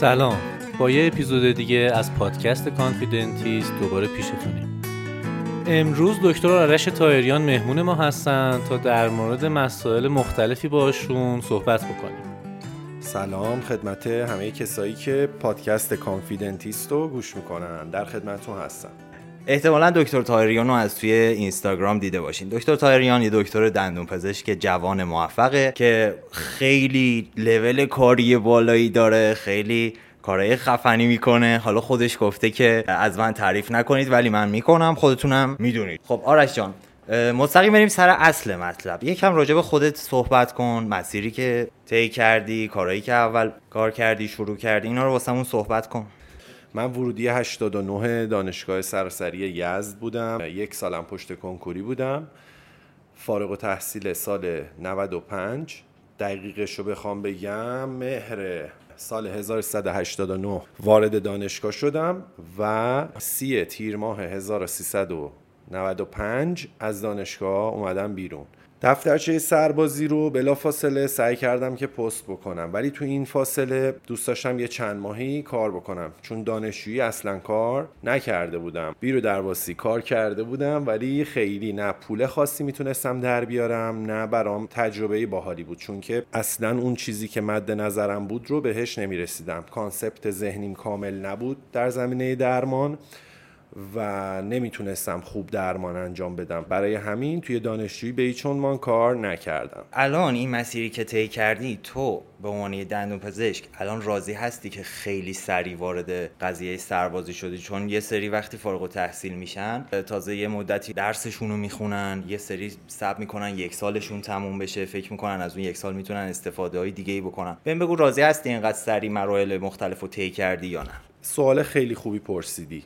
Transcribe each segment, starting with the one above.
سلام. با یه اپیزود دیگه از پادکست کانفیدنتیست دوباره پیشتونیم. امروز دکتر آرش تایریان مهمون ما هستن تا در مورد مسائل مختلفی باشون صحبت بکنیم. سلام خدمت همه کسایی که پادکست کانفیدنتیست رو گوش می‌کنن. در خدمتون هستم. احتمالا دکتر تایریان رو از توی اینستاگرام دیده باشین. دکتر تایریان یه دکتر دندون پزشک جوان موفقه که خیلی لول کاری بالایی داره خیلی کارهای خفنی می‌کنه. حالا خودش گفته که از من تعریف نکنید ولی من می‌کنم خودتونم می‌دونید. خب آرش جان مستقیم بریم سر اصل مطلب. یکم راجع به خودت صحبت کن مسیری که طی کردی کارهایی که اول کار کردی شروع کردی اینا رو واسمون صحبت کن. من ورودی 89 دانشگاه سراسری یزد بودم. یک سالم پشت کنکوری بودم. فارغ و تحصیل سال 95 دقیقش رو بخوام بگم مهر سال 1389 وارد دانشگاه شدم و سی تیر ماه 1395 از دانشگاه اومدم بیرون. دفترچه سربازی رو بلا فاصله سعی کردم که پست بکنم. ولی تو این فاصله دوست داشتم یه چند ماهی کار بکنم. چون دانشجویی اصلا کار نکرده بودم. بی رودرواسی کار کرده بودم ولی خیلی نه پول خاصی می‌تونستم در بیارم نه برام تجربه باحالی بود. چون که اصلا اون چیزی که مد نظرم بود رو بهش نمی‌رسیدم. concept ذهنیم کامل نبود در زمینه درمان. و نمی‌تونستم خوب درمان انجام بدم. برای همین توی دانشجویی به عنوان کار نکردم. الان این مسیری که طی کردی تو به عنوان دندون پزشک الان راضی هستی که خیلی سریع وارد قضیه سربازی شدی؟ چون یه سری وقتی فارغ تحصیل میشن تازه یه مدتی درسشون رو می‌خونن یه سری سب می‌کنن یک سالشون تموم بشه فکر می‌کنن از اون یک سال می‌تونن استفاده های دیگه ای بکنن. بهم بگو راضی هستی اینقدر سریع مراحل مختلف رو طی کردی یا نه؟ سوال خیلی خوبی پرسیدی.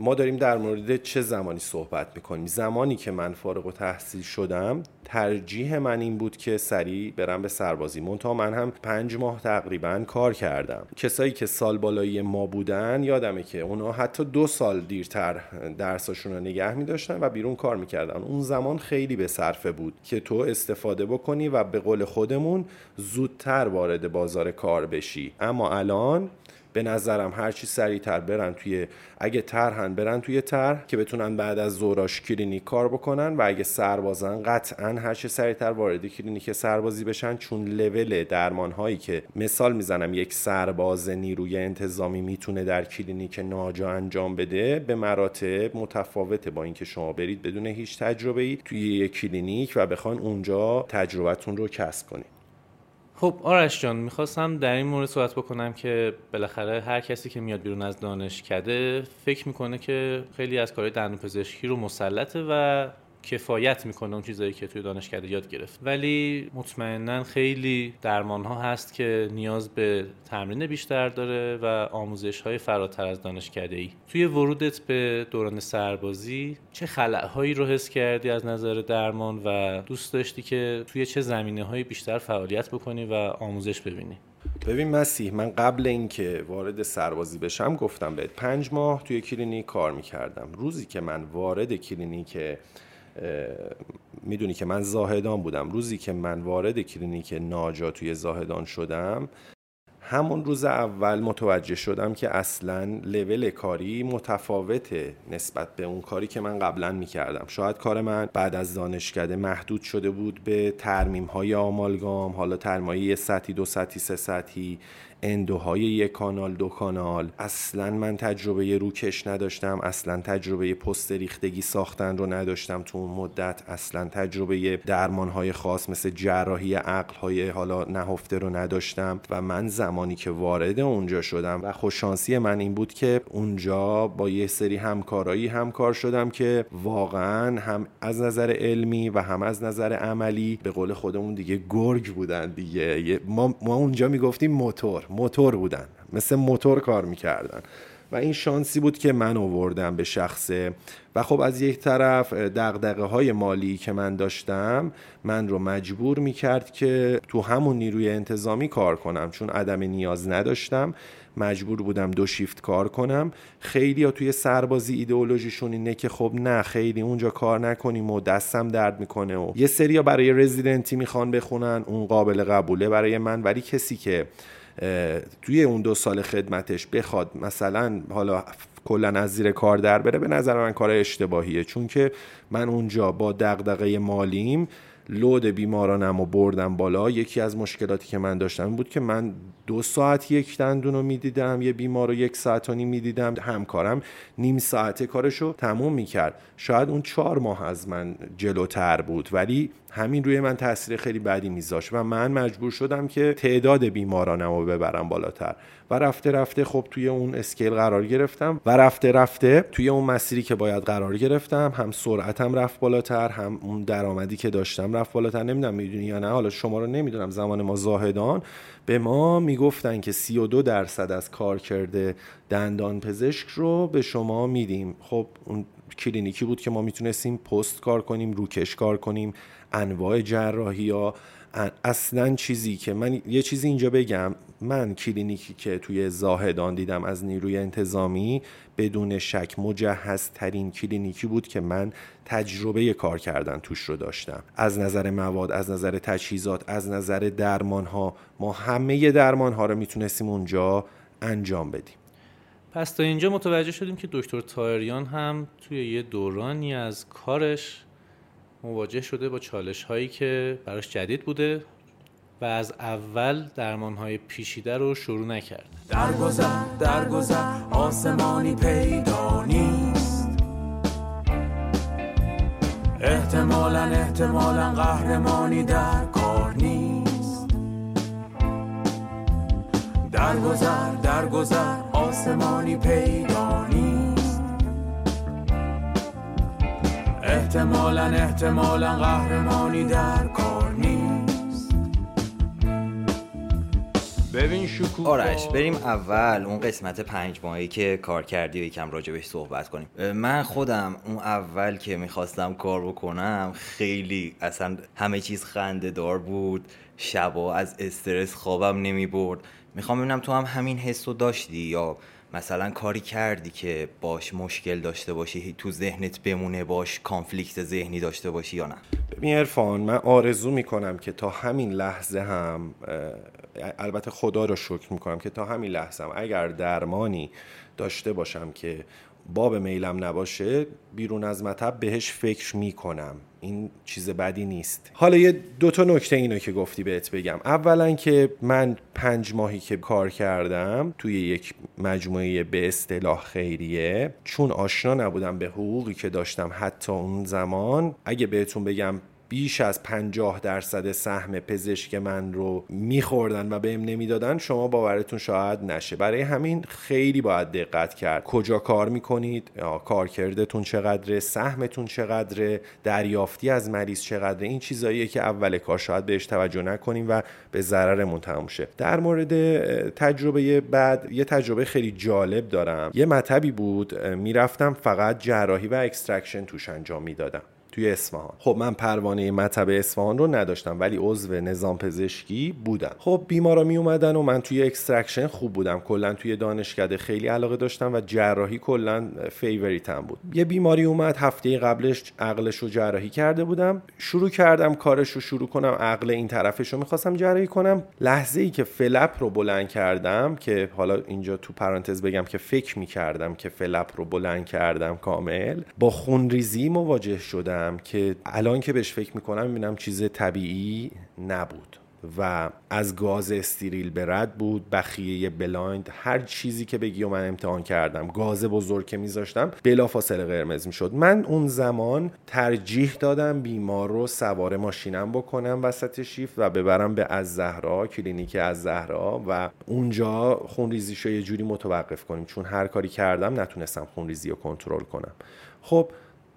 ما داریم در مورد چه زمانی صحبت می‌کنیم؟ زمانی که من فارغ و تحصیل شدم ترجیح من این بود که سریع برم به سربازی. مونتا من هم پنج ماه تقریبا کار کردم. کسایی که سال بالایی ما بودن یادمه که اونا حتی دو سال دیرتر درساشون رو نگه میداشتن و بیرون کار می‌کردن. اون زمان خیلی به صرفه بود که تو استفاده بکنی و به قول خودمون زودتر وارد بازار کار بشی. اما الان به نظرم هر چی سریعتر برن توی اگه طرحن برن توی طرح که بتونن بعد از ظهراش کلینیک کار بکنن و اگه سربازن قطعا هر چی سریعتر وارد کلینیک سربازی بشن چون لول درمان هایی که مثال می‌زنم یک سرباز نیروی انتظامی می‌تونه در کلینیک ناجا انجام بده به مراتب متفاوته با اینکه شما برید بدون هیچ تجربه ای توی یک کلینیک و بخوان اونجا تجربتون رو کسب کنید. خب آرش جان می‌خواستم در این مورد صحبت بکنم که بالاخره هر کسی که میاد بیرون از دانشکده فکر می‌کنه که خیلی از کارهای دندون پزشکی رو مسلطه و کفایت می‌کنه اون چیزایی که توی دانشکده یاد گرفت. ولی مطمئنا خیلی درمان ها هست که نیاز به تمرین بیشتر داره و آموزش های فراتر از دانشکده ای توی ورودت به دوران سربازی چه هایی رو حس کردی از نظر درمان و دوست داشتی که توی چه زمینه های بیشتر فعالیت بکنی و آموزش ببینی؟ ببین مسیح من قبل اینکه وارد سربازی بشم گفتم بهت. پنج ماه توی کلینیک کار می‌کردم. روزی که من وارد کلینیک می‌دونی که من زاهدان بودم. روزی که من وارد کلینیک ناجا توی زاهدان شدم همون روز اول متوجه شدم که اصلا لول کاری متفاوته نسبت به اون کاری که من قبلا می‌کردم. شاید کار من بعد از دانشکده محدود شده بود به ترمیم های آمالگام حالا ترمیمای یه سطحی دو سطحی سه سطحی. اندوهای یک کانال دو کانال. اصلا من تجربه روکش نداشتم اصلا تجربه پست ریختگی ساختن رو نداشتم تو اون مدت. اصلا تجربه درمان های خاص مثل جراحی عقل های حالا نهفته رو نداشتم و من زمانی که وارد اونجا شدم و خوششانسی من این بود که اونجا با یه سری همکارایی همکار شدم که واقعا هم از نظر علمی و هم از نظر عملی به قول خودمون دیگه گرگ بودن دیگه. ما, ما اونجا می‌گفتیم موتور. موتور بودن مثل موتور کار می‌کردن. و این شانسی بود که من آوردم به شخصه. و خب از یک طرف دقدقه های مالی که من داشتم من رو مجبور می‌کرد که تو همون نیروی انتظامی کار کنم. چون عدم نیاز نداشتم مجبور بودم دو شیفت کار کنم. خیلی ها توی سربازی ایدئولوژیشون اینه که خب نه خیلی اونجا کار نکنیم و دستم درد می‌کنه و یه سری برای رزیدنتی می‌خوان بخونن اون قابل قبوله برای من. ولی کسی که توی اون دو سال خدمتش بخواد مثلا حالا کلا از زیر کار در بره به نظر من کار اشتباهیه. چون که من اونجا با دغدغه مالیم لود بیمارانم و بردم بالا. یکی از مشکلاتی که من داشتم بود که من دو ساعت یک دندون رو می‌دیدم یه بیمار رو یک ساعت و نیم می‌دیدم همکارم نیم ساعته کارشو تموم می‌کرد. شاید اون چهار ماه از من جلوتر بود ولی همین روی من تاثیر خیلی بدی میذاشت و من مجبور شدم که تعداد بیمارانم رو ببرم بالاتر. و رفته رفته خب توی اون اسکیل قرار گرفتم و رفته رفته توی اون مسیری که باید قرار گرفتم هم سرعتم رفت بالاتر هم اون درآمدی که داشتم رفت بالاتر. نمی‌دونم می‌دونی یا نه حالا شما رو نمی‌دونم زمان ما زاهدان. به ما می‌گفتن که 32 درصد از کار کرده دندان پزشک رو به شما میدیم. خب اون کلینیکی بود که ما می‌تونستیم پست کار کنیم روکش کار کنیم انواع جراحی ها. اصلا چیزی که من یه چیزی اینجا بگم. من کلینیکی که توی زاهدان دیدم از نیروی انتظامی بدون شک مجهزترین کلینیکی بود که من تجربه کار کردن توش رو داشتم. از نظر مواد از نظر تجهیزات از نظر درمان ها ما همه درمان ها رو می‌تونستیم اونجا انجام بدیم. پس تا اینجا متوجه شدیم که دکتر تایریان هم توی یه دورانی از کارش مواجه شده با چالش هایی که براش جدید بوده و از اول درمان های پیشیده رو شروع نکرد درگذر درگذر آسمانی پیدا نیست. احتمالا احتمالا قهرمانی در کار نیست. درگذر درگذر آسمانی پیدا نیست. احتمالا احتمالا قهرمانی در کار نیست. ببین شکوفا. آرش بریم اول اون قسمت پنج ماهی که کار کردی و یکم راجبش صحبت کنیم. من خودم اون اول که می‌خواستم کار بکنم خیلی اصلا همه چیز خنده دار بود. شبا از استرس خوابم نمی برد می‌خوام ببینم تو هم همین حس رو داشتی یا مثلا کاری کردی که باش مشکل داشته باشی تو ذهنت بمونه باش کانفلیکت ذهنی داشته باشی یا نه؟ ببین ارفان من آرزو می‌کنم که تا همین لحظه هم البته خدا رو شکر می‌کنم که تا همین لحظه هم اگر درمانی داشته باشم که باب میلم نباشه بیرون از مطب بهش فکر می‌کنم. این چیز بدی نیست. حالا یه دو تا نکته اینو که گفتی بهت بگم. اولا که من پنج ماهی که کار کردم توی یک مجموعه به اصطلاح خیریه چون آشنا نبودم به حقوقی که داشتم حتی اون زمان. اگه بهتون بگم بیش از 50 درصد سهم پزشک من رو میخوردن و بهم نمی‌دادن شما باورتون شاید نشه. برای همین خیلی باید دقت کرد. کجا کار می‌کنید؟ کارکردتون چقدره؟ سهمتون چقدره؟ دریافتی از مریض چقدره؟ این چیزاییه که اول کار شاید بهش توجه نکنیم و به ضررمون تموم شه. در مورد تجربه بعد یه تجربه خیلی جالب دارم. یه مطبی بود می‌رفتم فقط جراحی و extraction توش انجام می‌دادم. توی اصفهان. خب من پروانه مطب اصفهان رو نداشتم ولی عضو نظام پزشکی بودم. خب بیمارا می اومدن و من توی extraction خوب بودم. کلا توی دانشکده خیلی علاقه داشتم و جراحی کلا favorite م بود. یه بیماری اومد هفته قبلش عقلش رو جراحی کرده بودم. شروع کردم کارش رو شروع کنم عقل این طرفش رو می‌خواستم جراحی کنم. لحظه ای که flap رو بلند کردم که حالا اینجا تو پرانتز بگم که فکر می‌کردم که flap رو بلند کردم کامل با خونریزی مواجه شدم. که الان که بهش فکر می‌کنم می‌بینم چیز طبیعی نبود و از گاز استریل به رد بود بخیه blind هر چیزی که بگی و من امتحان کردم. گاز بزرگ که میذاشتم بلا فاصله قرمز می‌شد. من اون زمان ترجیح دادم بیمار رو سوار ماشینم بکنم وسط شیفت و ببرم به الزهرا کلینیک الزهرا و اونجا خونریزیش رو یه جوری متوقف کنیم. چون هر کاری کردم نتونستم خونریزی رو کنترل کنم. خب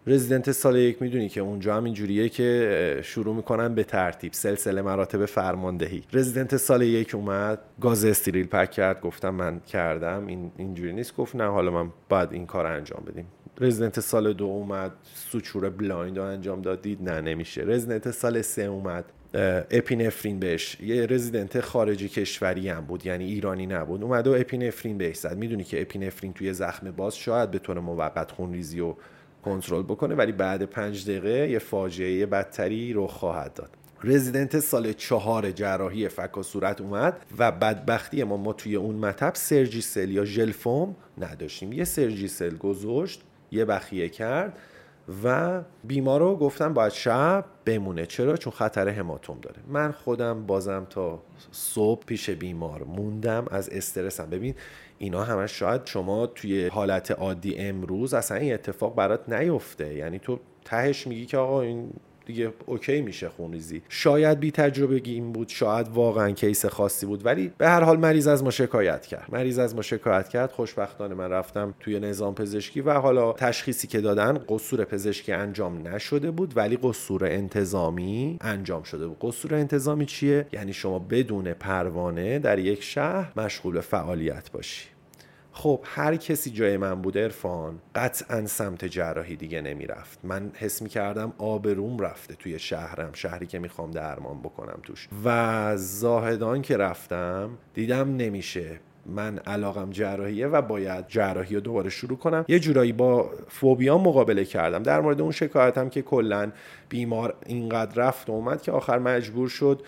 رزیدنت سال یک می‌دونی که اونجا هم اینجوریه که شروع می‌کنن به ترتیب سلسله مراتب فرماندهی. رزیدنت سال یک اومد گاز استریل pack کرد گفتم من کردم. این اینجوری نیست. گفت نه حالا من باید این کار انجام بدیم. رزیدنت سال دو اومد suture blind رو انجام دادید نه نمیشه. رزیدنت سال سه اومد اپینفرین بهش. یه رزیدنت خارجی کشوری هم بود یعنی ایرانی نبود. اومد و اپینفرین بهش زد. می‌دونی که اپینفرین توی زخم باز شاید به طور موقت خونریزی و کنترل بکنه ولی بعد پنج دقیقه یه فاجعه بدتری رو خواهد داد. رزیدنت سال چهار جراحی فک و صورت اومد و بدبختی ما ما توی اون مطب سرجیسل یا ژلفوم نداشتیم. یه سرجیسل گذاشت یه بخیه کرد و بیمار رو گفتم باید شب بمونه. چرا؟ چون خطر هماتوم داره. من خودم بازم تا صبح پیش بیمار موندم از استرسم. ببین اینا همش شاید شما توی حالت عادی امروز اصلا این اتفاق برات نیفته. یعنی تو تهش میگی که آقا این دیگه اوکی میشه خونریزی. شاید بی تجربه این بود شاید واقعا کیس خاصی بود ولی به هر حال مریض از ما شکایت کرد. مریض از ما شکایت کرد. خوشبختانه من رفتم توی نظام پزشکی و حالا تشخیصی که دادن قصور پزشکی انجام نشده بود ولی قصور انتظامی انجام شده بود. قصور انتظامی چیه؟ یعنی شما بدون پروانه در یک شهر مشغول فعالیت باشی. خب هر کسی جای من بود ارفان قطعا سمت جراحی دیگه نمی‌رفت. من حس می کردم آبروم رفته توی شهرم شهری که می‌خوام درمان بکنم توش. و زاهدان که رفتم دیدم نمیشه. من علاقم جراحیه و باید جراحی رو دوباره شروع کنم. یه جورایی با فوبیا مقابله کردم. در مورد اون شکایتم که کلا بیمار اینقدر رفت و اومد که آخر مجبور شد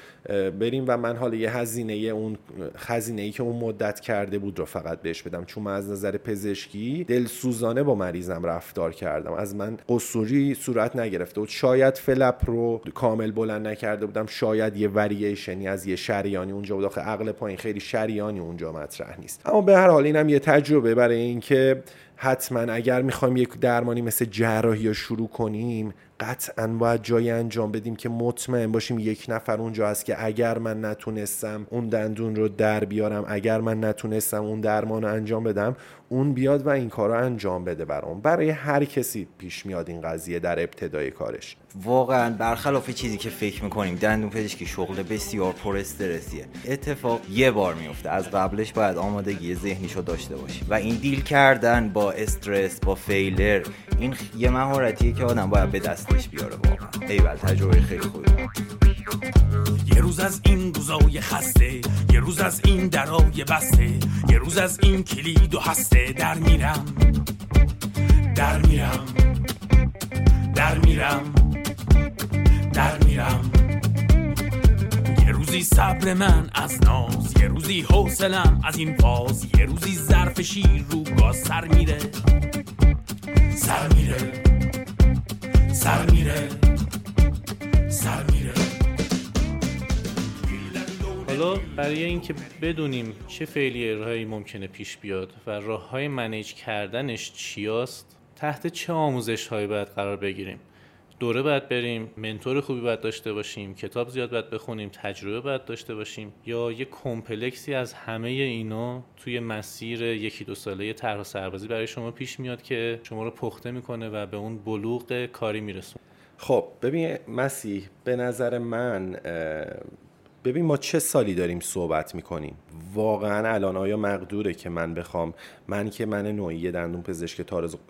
بریم و من حالا یه هزینه اون خزینه ای که اون مدت کرده بود رو فقط بهش بدم. چون من از نظر پزشکی دلسوزانه با مریضم رفتار کردم. از من قصوری صورت نگرفته بود. شاید فلپ رو کامل بلند نکرده بودم. شاید یه ورییشنی از یه شریانی اونجا بود. آخه عقل پایین خیلی شریانی اونجا مطرح نیست. اما به هر حال اینم یه تجربه برای اینکه حتما اگر می‌خوایم یک درمانی مثل جراحی رو شروع کنیم قطعا باید جایی انجام بدیم که مطمئن باشیم یک نفر اونجا هست که اگر من نتونستم اون دندون رو در بیارم اگر من نتونستم اون درمان رو انجام بدم اون بیاد و این کار رو انجام بده برام. برای هر کسی پیش میاد این قضیه در ابتدای کارش. واقعا برخلاف چیزی که فکر می‌کنیم دندون پزشکی شغل بسیار پر استرسیه اتفاق یه بار میفته از قبلش باید آمادگی ذهنیشو داشته باشیم و این دیل کردن با استرس با فیلر این یه مهارتیه که آدم باید به دستش بیاره واقعا. ایول تجربه خیلی خوبی. یه روز از این روزای خسته یه روز از این درای بسته یه روز از این کلید و هسته در میرم. در میرم. در میرم. در میرم. یه روزی صبر من از ناز یه روزی حوصلم از این فاز یه روزی ظرف شیر رو گاز سر میره. سر میره. سر میره. سر میره. حالا برای اینکه بدونیم چه فیلیرهایی ممکنه پیش بیاد و راه های منیج کردنش چیاست تحت چه آموزش هایی باید قرار بگیریم؟ دوره باید بریم منتور خوبی باید داشته باشیم کتاب زیاد باید بخونیم تجربه باید داشته باشیم یا یه کمپلکسی از همه اینا توی مسیر یکی دو ساله طرح سربازی برای شما پیش میاد که شما رو پخته می‌کنه و به اون بلوغ کاری میرسون خب ببین مسیح به نظر من ببین ما چه سالی داریم صحبت می‌کنیم؟ واقعا الان آیا مقدوره که من بخوام من که من نوعی دندون پزشک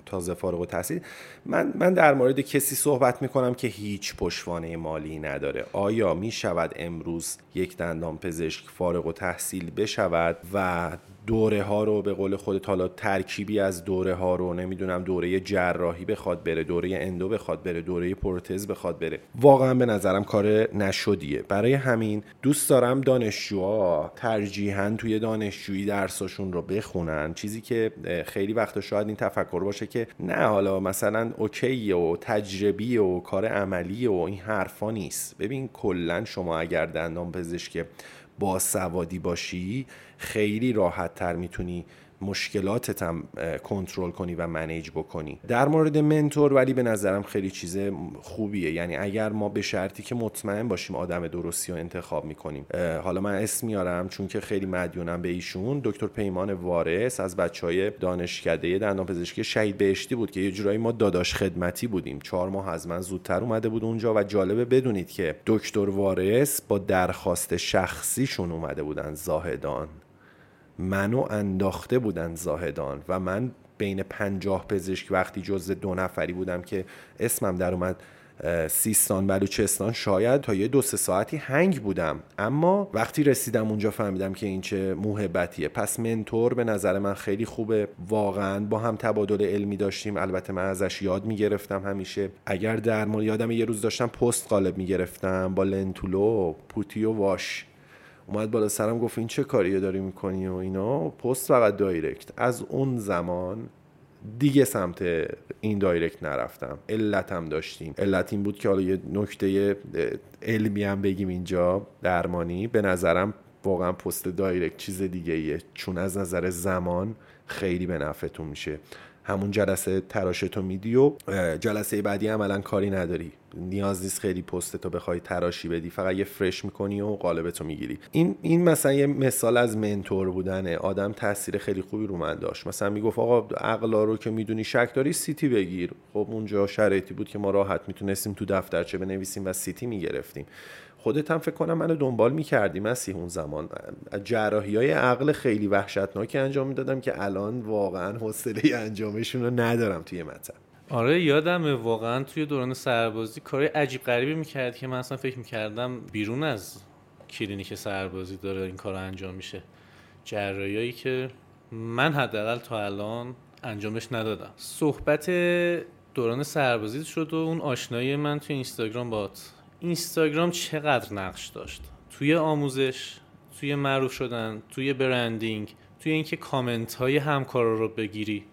تازه فارغ و تحصیل من, من در مورد کسی صحبت می‌کنم که هیچ پشوانه مالی نداره. آیا می‌شود امروز یک دندان پزشک فارغ و تحصیل بشود و دوره ها رو به قول خودت حالا ترکیبی از دوره ها رو نمی‌دونم دوره جراحی بخواد بره دوره اندو بخواد بره دوره پروتز بخواد بره. واقعا به نظرم کار نشدیه. برای همین دوست دارم دانشجوها ترجیحاً توی دانشجویی درساشون رو بخونن. چیزی که خیلی وقتا شاید این تفکر باشه که نه حالا مثلا اوکی و تجربی و کار عملی و این حرفا نیست. ببین کلا شما اگر دندان پزشک با سوادی باشی خیلی راحت تر می‌تونی مشکلاتت هم کنترل کنی و منیج بکنی. در مورد منتور ولی به نظرم خیلی چیز خوبیه. یعنی اگر ما به شرطی که مطمئن باشیم آدم درستی رو انتخاب می‌کنیم. حالا من اسم میارم چون که خیلی مدیونم به ایشون. دکتر پیمان وارث از بچه های دانشکده دندان پزشکی شهید بهشتی بود که یه جورایی ما داداش خدمتی بودیم. چهار ماه از من زودتر اومده بود اونجا و جالبه بدونید که دکتر وارث با درخواست شخصیشون اومده بودن زاهدان. منو انداخته بودن زاهدان و من بین پنجاه پزشک وقتی جز دو نفری بودم که اسمم در اومد سیستان بلوچستان شاید تا یه دو سه ساعتی هنگ بودم. اما وقتی رسیدم اونجا فهمیدم که این چه موهبتیه. پس منتور به نظر من خیلی خوبه. واقعا با هم تبادل علمی داشتیم. البته من ازش یاد می‌گرفتم همیشه. اگر در یادم یه روز داشتم پست قالب می‌گرفتم با لنتولو پوتی واش. اومد بالا سرم گفت این چه کاریه داری می‌کنی و اینا. پست فقط direct. از اون زمان دیگه سمت این direct نرفتم. علتم داشتیم. علت این بود که حالا یه نکته علمی هم بگیم اینجا. درمانی. به نظرم واقعا post direct چیز دیگه ایه چون از نظر زمان خیلی به نفعتون میشه. همون جلسه تراشتو میدی و جلسه بعدی عملا کاری نداری. نیاز نیست خیلی پست تو بخوای تراشی بدی. فقط یه فرش می‌کنی و قالبتو می‌گیری. این این مثلا یه مثال از منتور بودنه. آدم تاثیر خیلی خوبی رو من داشت. مثلا می‌گفت آقا عقلا رو که می‌دونی شک داری سیتی بگیر. خب اونجا شرایطی بود که ما راحت می‌تونستیم تو دفترچه بنویسیم و سیتی می‌گرفتیم. خودت هم فکر کنم منو دنبال می‌کردی مسیح اون زمان. جراحی های عقل خیلی وحشتناکی انجام می‌دادم که الان واقعا حوصله انجامشون رو ندارم توی مطب آره یادمه واقعا توی دوران سربازی کار عجیب غریبی می‌کرد که من اصلا فکر می‌کردم بیرون از کلینیک سربازی داره این کار انجام میشه. جراحیایی که من حداقل تا الان انجامش ندادم. صحبت دوران سربازی شد و اون آشنایی من توی اینستاگرام باهات اینستاگرام چقدر نقش داشت؟ توی آموزش توی معروف شدن توی branding توی اینکه کامنت های همکارا رو بگیری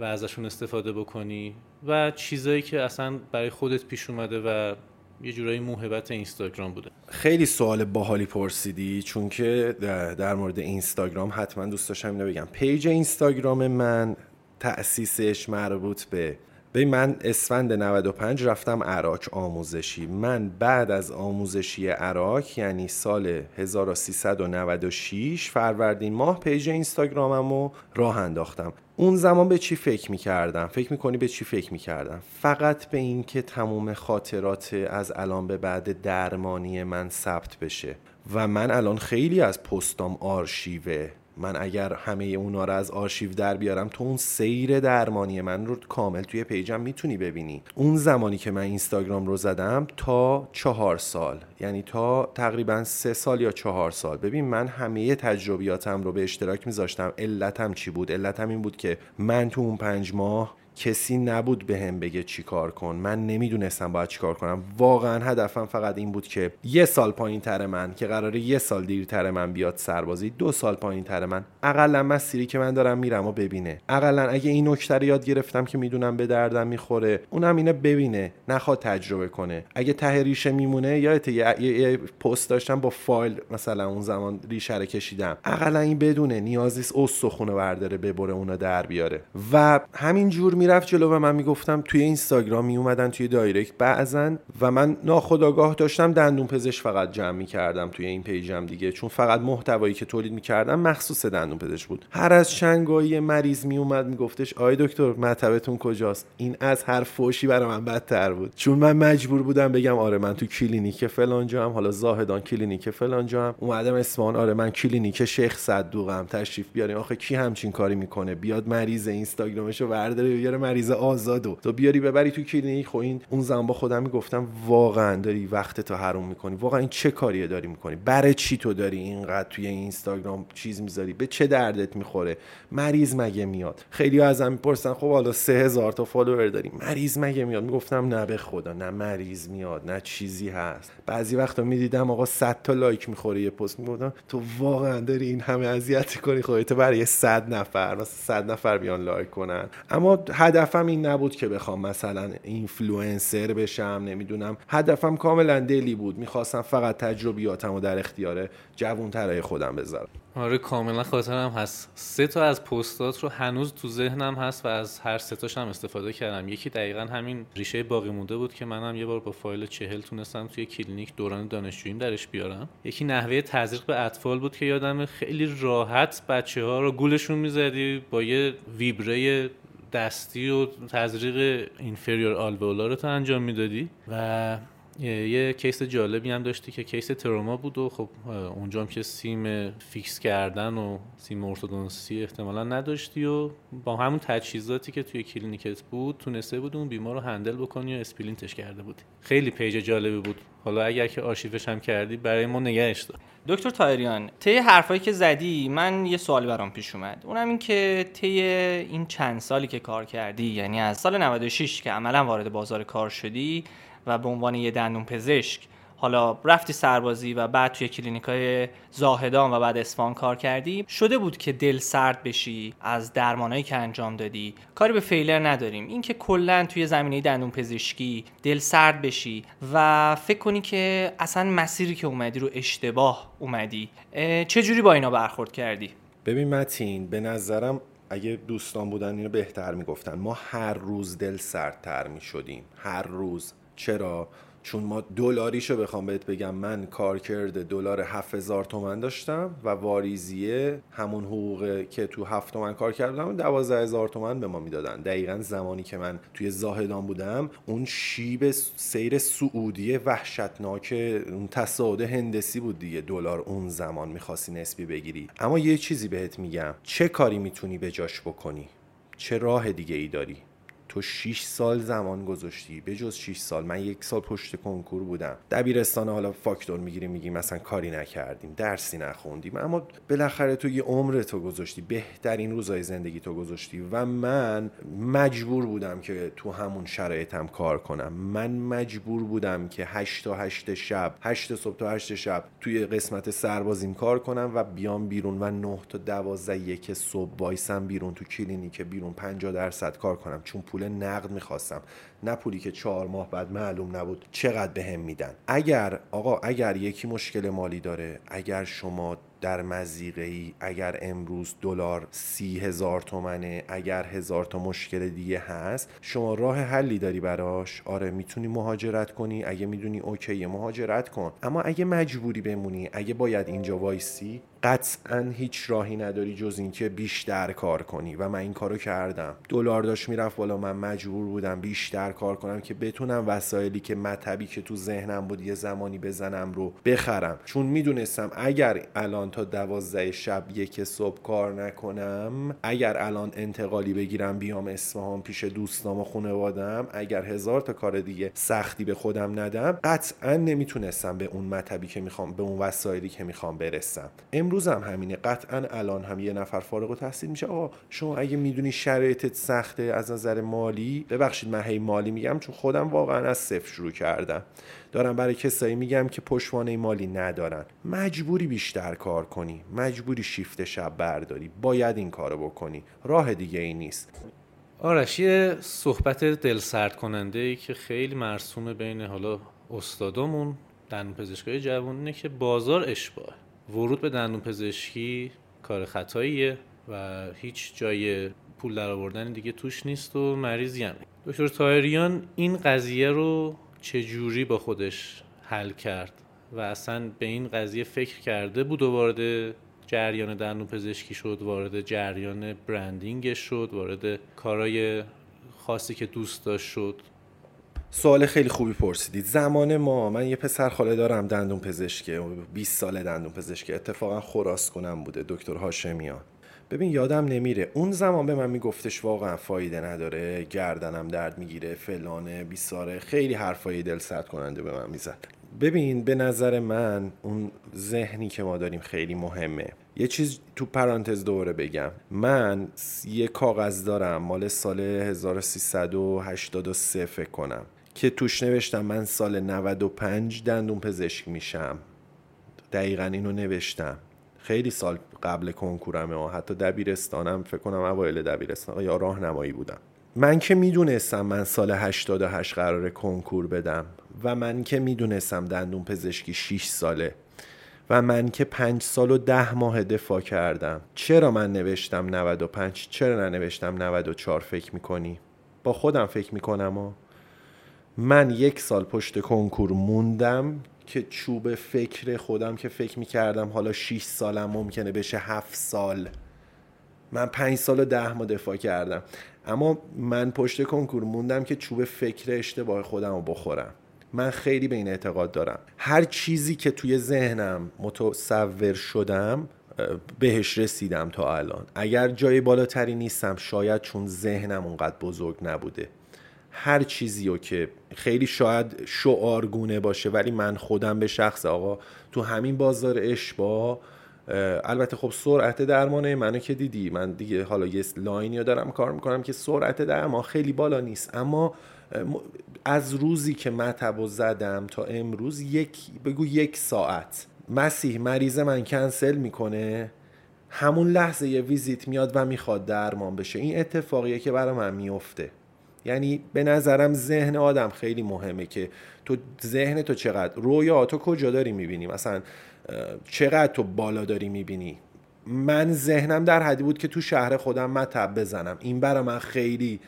و ازشون استفاده بکنی و چیزایی که اصلا برای خودت پیش اومده و یه جورایی موهبت اینستاگرام بوده. خیلی سوال باحالی پرسیدی چون که در مورد اینستاگرام حتما دوست داشتم اینو بگم. page اینستاگرام من تأسیسش مربوط به به من اسفند 95 رفتم اراک آموزشی. من بعد از آموزشی اراک یعنی سال 1396 فروردین ماه page اینستاگرامم رو راه انداختم. اون زمان به چی فکر می‌کردم؟ فکر می‌کنی به چی فکر می‌کردم؟ فقط به این که تموم خاطرات از الان به بعد درمانی من ثبت بشه. و من الان خیلی از پستام آرشیوه. من اگر همه اونا رو از آرشیو در بیارم تو اون سیر درمانی من رو کامل توی پیجم می‌تونی ببینی. اون زمانی که من اینستاگرام رو زدم تا چهار سال. یعنی تا تقریبا سه سال یا چهار سال. ببین من همه تجربیاتم رو به اشتراک میذاشتم. علتم چی بود؟ علتم این بود که من تو اون پنج ماه کسی نبود به هم بگه چی کار کن. من نمی‌دونستم باید چی کار کنم. واقعا هدفم فقط این بود که یه سال پایین تر من که قراره یه سال دیرتر من بیاد سربازی دو سال پایین تر من. اقلا مسیری که من دارم میرم و ببینه. اقلا اگه این نکته یاد گرفتم که می‌دونم به دردم می‌خوره اونم اینو ببینه نخواد تجربه کنه. اگه ته ریشه میمونه یا یه، پست داشتم با فایل مثلا اون زمان ریشه کشیدم. اقلا این بدونه نیازی است استخونه برداره ببره اونو در بیاره. و همین جور می‌رفت جلو و من می‌گفتم توی اینستاگرام میومدن توی direct بعضن و من ناخداگاه داشتم دندون پزشک فقط جمع می‌کردم توی این page م دیگه چون فقط محتوایی که تولید می‌کردم مخصوص دندون پزشک بود. هر از چنگایی مریض میومد میگفتش آی دکتر مطبتون کجاست؟ این از هر فوشی برای من بدتر بود. چون من مجبور بودم بگم آره من تو کلینیک فلان جام حالا زاهدان کلینیک فلان جام. اومدم اسمان آره من کلینیک شیخ صدوقم تشریف بیارین. آخه کی همچین کاری می‌کنه؟ بیاد مریض اینستاگرامشو برداره بیاره مریض آزادو تو بیاری ببری تو کلینیک خب این اون زمان با خودم می‌گفتم واقعا داری وقت تو حروم می‌کنی. واقعا این چه کاریه داری می‌کنی؟ برای چی تو داری اینقدر توی اینستاگرام چیز می‌ذاری؟ به چه دردت می‌خوره؟ مریض مگه میاد؟ خیلی ازم می‌پرسن خب حالا سه هزار تا follower داری. مریض مگه میاد؟ می‌گفتم نه به خدا نه مریض میاد نه چیزی هست. بعضی وقتا می‌دیدم آقا 100 تا like می‌خوره یه پست. می‌گفتم تو واقعا داری این همه اذیت کنی خودت برای 100 نفر مثلا 100 نفر بیان like کنن. اما هدفم این نبود که بخوام مثلا اینفلوئنسر بشم نمی‌دونم. هدفم کاملا دلی بود. می‌خواستم فقط تجربیاتم و در اختیار جوانترهای خودم بذارم. آره کاملا خاطرم هست. سه تا از پستات رو هنوز تو ذهنم هست و از هر سه تاش هم استفاده کردم. یکی دقیقا همین ریشه باقی مونده بود که منم یه بار با فایل چهل تونستم توی کلینیک دوران دانشجوییم درش بیارم. یکی نحوه تزریق به اطفال بود که یادم خیلی راحت بچه ها رو گولشون می‌زدی با یه vibre دستی و تزریق inferior alveolar رو تو انجام می‌دادی و یه case جالبی هم داشتی که case trauma بود و خب اونجا هم که سیم fix کردن و سیم ارتودونسی احتمالا نداشتی و با همون تجهیزاتی که توی کلینیکت بود تونسته بود اون بیمار رو handle بکنی و splint ش کرده بودی. خیلی page جالبی بود. حالا اگر که archive ش هم کردی برای ما نگهش دار. دکتر تایریان طی حرفایی که زدی من یه سوالی برام پیش اومد. اونم این که طی این چند سالی که کار کردی یعنی از سال 96 که عملا وارد بازار کار شدی و به عنوان یه دندون پزشک. حالا رفتی سربازی و بعد توی کلینیک های زاهدان و بعد اسفان کار کردی. شده بود که دل سرد بشی از درمانایی که انجام دادی. کاری به فیلر نداریم. اینکه کلا توی زمینه دندون پزشکی دل سرد بشی و فکر کنی که اصلا مسیری که اومدی رو اشتباه اومدی. چه جوری با اینا برخورد کردی؟ ببین متین به نظرم اگه دوستان بودن اینو بهتر می‌گفتن. ما هر روز دل سردتر می‌شدیم. هر روز. چرا؟ چون ما دلاریشو بخوام بهت بگم من کار کرده دلار 7000 تومن داشتم و واریزیه همون حقوق که تو هفت تومن کار کردم 12000 تومن به ما می‌دادن. دقیقا زمانی که من توی زاهدان بودم اون شیب سیر سعودی وحشتناک اون تصاعد هندسی بود دیگه. دلار اون زمان می‌خواستی نسبی بگیری. اما یه چیزی بهت میگم. چه کاری می‌تونی به جاش بکنی؟ چه راه دیگه ای داری؟ تو 6 سال زمان گذاشتی. به جز 6 سال. من یک سال پشت کنکور بودم. دبیرستان حالا فاکتور می‌گیریم میگیم مثلا کاری نکردیم درسی نخوندیم. اما بالاخره تو یه عمر تو گذاشتی. بهترین روزای زندگی تو گذاشتی. و من مجبور بودم که تو همون شرایطم کار کنم. من مجبور بودم که 8 تا 8 شب 8 صبح تا 8 شب توی قسمت سربازیم کار کنم و بیام بیرون و 9 تا 12 یک صبح وایسم بیرون تو کلینیک بیرون 50 درصد کار کنم. چون پول نقد می‌خواستم. نه پولی که چهار ماه بعد معلوم نبود چقدر بهم به میدن. اگر آقا اگر یکی مشکل مالی داره اگر شما در مضیقه ای اگر امروز دلار سی هزار تومنه اگر هزار تا مشکل دیگه هست شما راه حلی داری براش. آره می‌تونی مهاجرت کنی. اگه می‌دونی اوکی مهاجرت کن. اما اگه مجبوری بمونی اگه باید اینجا وایسی قطعا هیچ راهی نداری جز اینکه بیشتر کار کنی. و من این کارو کردم. دلار داشت می‌رفت بالا. من مجبور بودم بیشتر کار کنم که بتونم وسایلی که مطبی که تو ذهنم بود یه زمانی بزنم رو بخرم. چون می‌دونستم اگر الان تا دوازده شب یک صبح کار نکنم اگر الان انتقالی بگیرم بیام اصفهان پیش دوستام و خانوادم اگر هزار تا کار دیگه سختی به خودم ندم قطعا نمی‌تونستم به اون مطبی که می‌خوام به اون وسایلی که می‌خوام برسم. امروز هم همینه. قطعا الان هم یه نفر فارغ و تحصیل میشه. آقا شما اگه می‌دونی شرایطت سخته از نظر مالی ببخشید من هی مالی میگم چون خودم واقعا از صفر شروع کردم. دارم برای کسایی میگم که پشتوانه مالی ندارن. مجبوری بیشتر کار کنی. مجبوری شیفت شب برداری. باید این کارو بکنی. راه دیگه ای نیست. آرش یه صحبت دل سرد کننده ای که خیلی مرسومه بین حالا استادامون دندون پزشکای جوان اینه که بازار اشباه ورود به دندون پزشکی کار خطاییه و هیچ جای پول در آوردن دیگه توش نیست و مریضی هم. دکتر تایریان این قضیه رو چجوری با خودش حل کرد و اصلا به این قضیه فکر کرده بود و وارد جریان دندون پزشکی شد وارد جریان برندینگ شد وارد کارهای خاصی که دوست داشت شد؟ سوال خیلی خوبی پرسیدید. زمان ما من یه پسر خاله دارم دندون پزشکه. 20 ساله دندون پزشکه. اتفاقا خوراست کنم بوده دکتر هاشمیان. ببین یادم نمیره. اون زمان به من میگفتش واقعا فایده نداره. گردنم درد می‌گیره فلانه بیساره. خیلی حرفای دل سرد کننده به من می‌زد. ببین به نظر من اون ذهنی که ما داریم خیلی مهمه. یه چیز تو پرانتز دوره بگم. من یه کاغذ دارم مال سال 1383 فکر کنم. که توش نوشتم من سال 95 دندون پزشک میشم. دقیقا اینو نوشتم. خیلی سال قبل کنکورمه و حتی دبیرستانم فکر کنم اوایل دبیرستان یا راهنمایی بودم. من که می‌دونستم من سال 88 قرار کنکور بدم و من که می‌دونستم دندون پزشکی 6 ساله و من که 5 سال و 10 ماه دفاع کردم. چرا من نوشتم 95 چرا ننوشتم 94 فکر می‌کنی؟ با خودم فکر می‌کنم و من یک سال پشت کنکور موندم که چوب فکر خودم که فکر می‌کردم حالا 6 سالم ممکنه بشه 7 سال. من 5 سال و 10 ماه دفاع کردم. اما من پشت کنکور موندم که چوب فکر اشتباه خودم رو بخورم. من خیلی به این اعتقاد دارم. هر چیزی که توی ذهنم متصور شدم بهش رسیدم تا الان. اگر جای بالاتری نیستم شاید چون ذهنم اونقدر بزرگ نبوده. هر چیزی رو که خیلی شاید شعارگونه باشه ولی من خودم به شخص آقا تو همین بازار اشبا البته خب سرعت درمانه منو که دیدی. من دیگه حالا یه لاینی رو دارم کار می‌کنم که سرعت درمان خیلی بالا نیست. اما از روزی که مطب زدم تا امروز یک بگو یک ساعت. مسیح مریض من کنسل می‌کنه. همون لحظه یه ویزیت میاد و می‌خواد درمان بشه. این اتفاقیه که برای من میفته یعنی به نظرم ذهن آدم خیلی مهمه که تو ذهن تو چقدر رویا تو کجا داری می‌بینی؟ مثلا چقدر تو بالا داری می‌بینی؟ من ذهنم در حدی بود که تو شهر خودم مطب بزنم. این برای من خیلی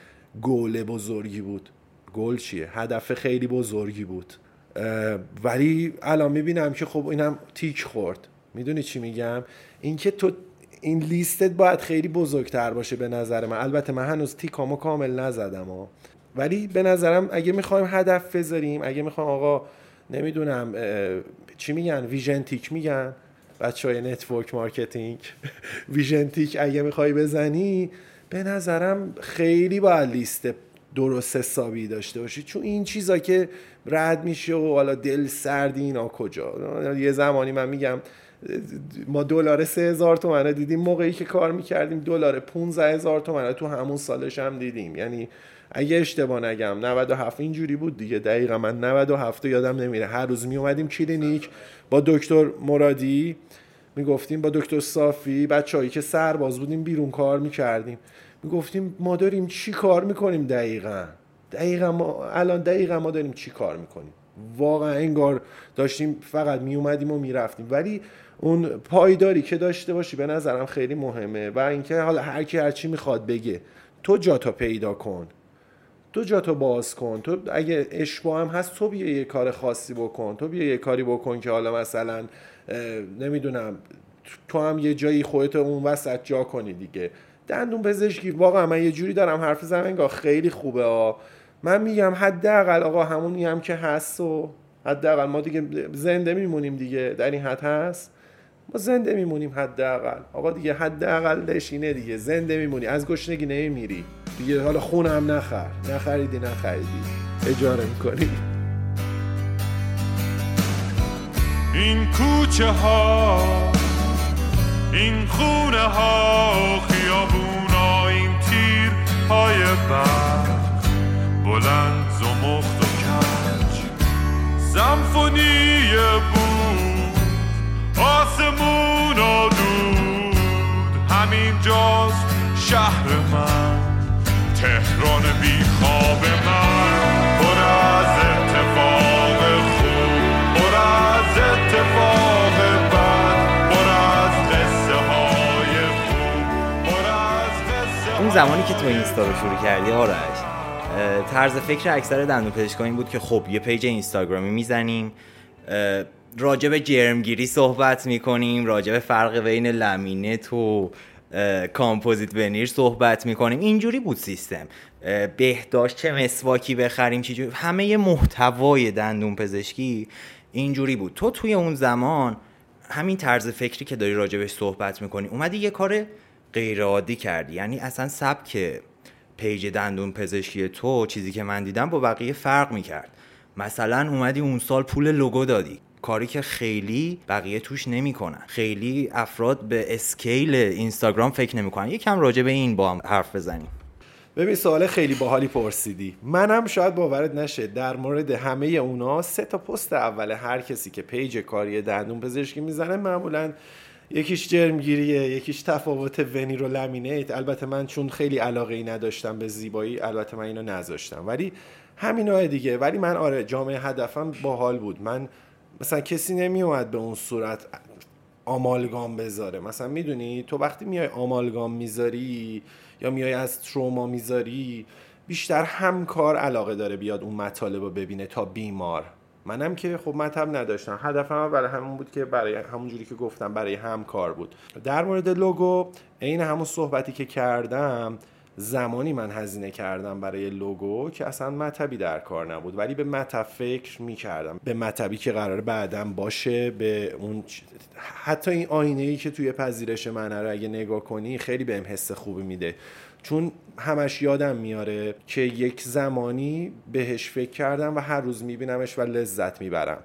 گل بزرگی بود. گل چیه؟ هدف خیلی بزرگی بود. ولی الان می‌بینم که خب اینم تیک خورد. می‌دونی چی میگم؟ اینکه تو این لیستت باید خیلی بزرگتر باشه به نظر من. البته من هنوز تیکامو کامل نزدم ها. ولی به نظرم اگه می‌خوایم هدف بذاریم اگه می‌خوایم آقا نمی‌دونم چی میگن؟ vision تیک میگن؟ بچه های network marketing. vision تیک اگه می‌خوای بزنی به نظرم خیلی باید لیست درست حسابی داشته باشی. چون این چیزا که رد میشه و حالا دل سردی اینا کجا؟ یه زمانی من میگم ما دلار سه هزار تومنه دیدیم. موقعی که کار می‌کردیم دلار 15 هزار تومنه. تو همون سالش هم دیدیم. یعنی اگه اشتباه نگم 97 اینجوری بود دیگه. دقیقا من 97 یادم نمیره. هر روز می اومدیم کلینیک با دکتر مرادی. می‌گفتیم با دکتر صافی. بچههایی که سرباز بودیم بیرون کار می‌کردیم. می‌گفتیم ما داریم چی کار می‌کنیم دقیقا؟ دقیقا ما الان دقیقا ما داریم چی کار می‌کنیم؟ واقعا انگار داشتیم فقط می اومدیم و می‌رفتیم. ولی اون پایداری که داشته باشی به نظرم خیلی مهمه و اینکه حالا هر کی هر چی می‌خواد بگه. تو جاتو پیدا کن. تو جاتو باز کن. تو اگه اشباه هم هست تو بیا یه کار خاصی بکن. تو بیا یه کاری بکن که حالا مثلا نمی‌دونم تو هم یه جایی خودت اون وسط جا کنی دیگه. دندون پزشکی واقعا من یه جوری دارم حرف زنم خیلی خوبه ها من میگم حداقل آقا همونی هم که هست و حداقل ما دیگه زنده میمونیم دیگه. در این حد هست. ما زنده میمونیم حداقل. آقا دیگه حداقلش اینه دیگه. زنده میمونی. از گشنگی نمیمیری. دیگه حالا خون هم نخر. نخریدی نخریدی. اجاره می‌کنی. این کوچه ها این خونه ها خیابونا این تیر های برق. بلند زمخت و کج. سمفونی بود آسمون و دود همین جاست شهر من. تهران بی خواب من. پر از اتفاق خوب. پر از اتفاق بد. پر از قصه های خوب. پر از قصه اون زمانی که تو اینستا رو شروع کردی آرش طرز فکر اکثر دندون پزشکان این بود که خب یه پیج اینستاگرامی می‌زنیم راجع به جرمگیری صحبت می‌کنیم راجع به فرق بین laminate و composite veneer صحبت می‌کنیم. اینجوری بود سیستم. بهداشت چه مسواکی بخریم چی همه محتوای دندون پزشکی اینجوری بود. تو توی اون زمان همین طرز فکری که داری راجبش صحبت می‌کنی اومدی یه کار غیر عادی کردی. یعنی اصلا سبک page دندون پزشکی تو چیزی که من دیدم با بقیه فرق می‌کرد. مثلا اومدی اون سال پول لوگو دادی. کاری که خیلی بقیه توش نمی‌کنن. خیلی افراد به scale اینستاگرام فکر نمی‌کنن. یکم راجع به این با هم حرف بزنیم. ببین سوال خیلی باحالی پرسیدی. منم شاید باورت نشه در مورد همه اونا سه تا پست اول هر کسی که page کاری دندون پزشکی می‌زنه معمولا یکیش جرمگیریه یکیش تفاوت veneer و laminate البته من چون خیلی علاقه ای نداشتم به زیبایی البته من اینو نذاشتم. ولی همین دیگه. ولی من آره جامعه هدفم باحال بود. من مثلا کسی نمیومد به اون صورت آمالگام بذاره. مثلا می‌دونی تو وقتی میای آمالگام می‌ذاری یا میای از تروما می‌ذاری بیشتر همکار علاقه داره بیاد اون مطالب رو ببینه تا بیمار. منم که خب مطب نداشتم. هدفم برای همون بود که برای همون جوری که گفتم برای همکار بود. در مورد لوگو عین همون صحبتی که کردم زمانی من هزینه کردم برای لوگو که اصلا مطبی در کار نبود ولی به مطب فکر می‌کردم. به مطبی که قرار بعدم باشه به اون حتی این آینه ای که توی پذیرش من رو اگه نگاه کنی خیلی بهم حس خوبی میده. چون همش یادم میاره که یک زمانی بهش فکر کردم و هر روز میبینمش و لذت می‌برم.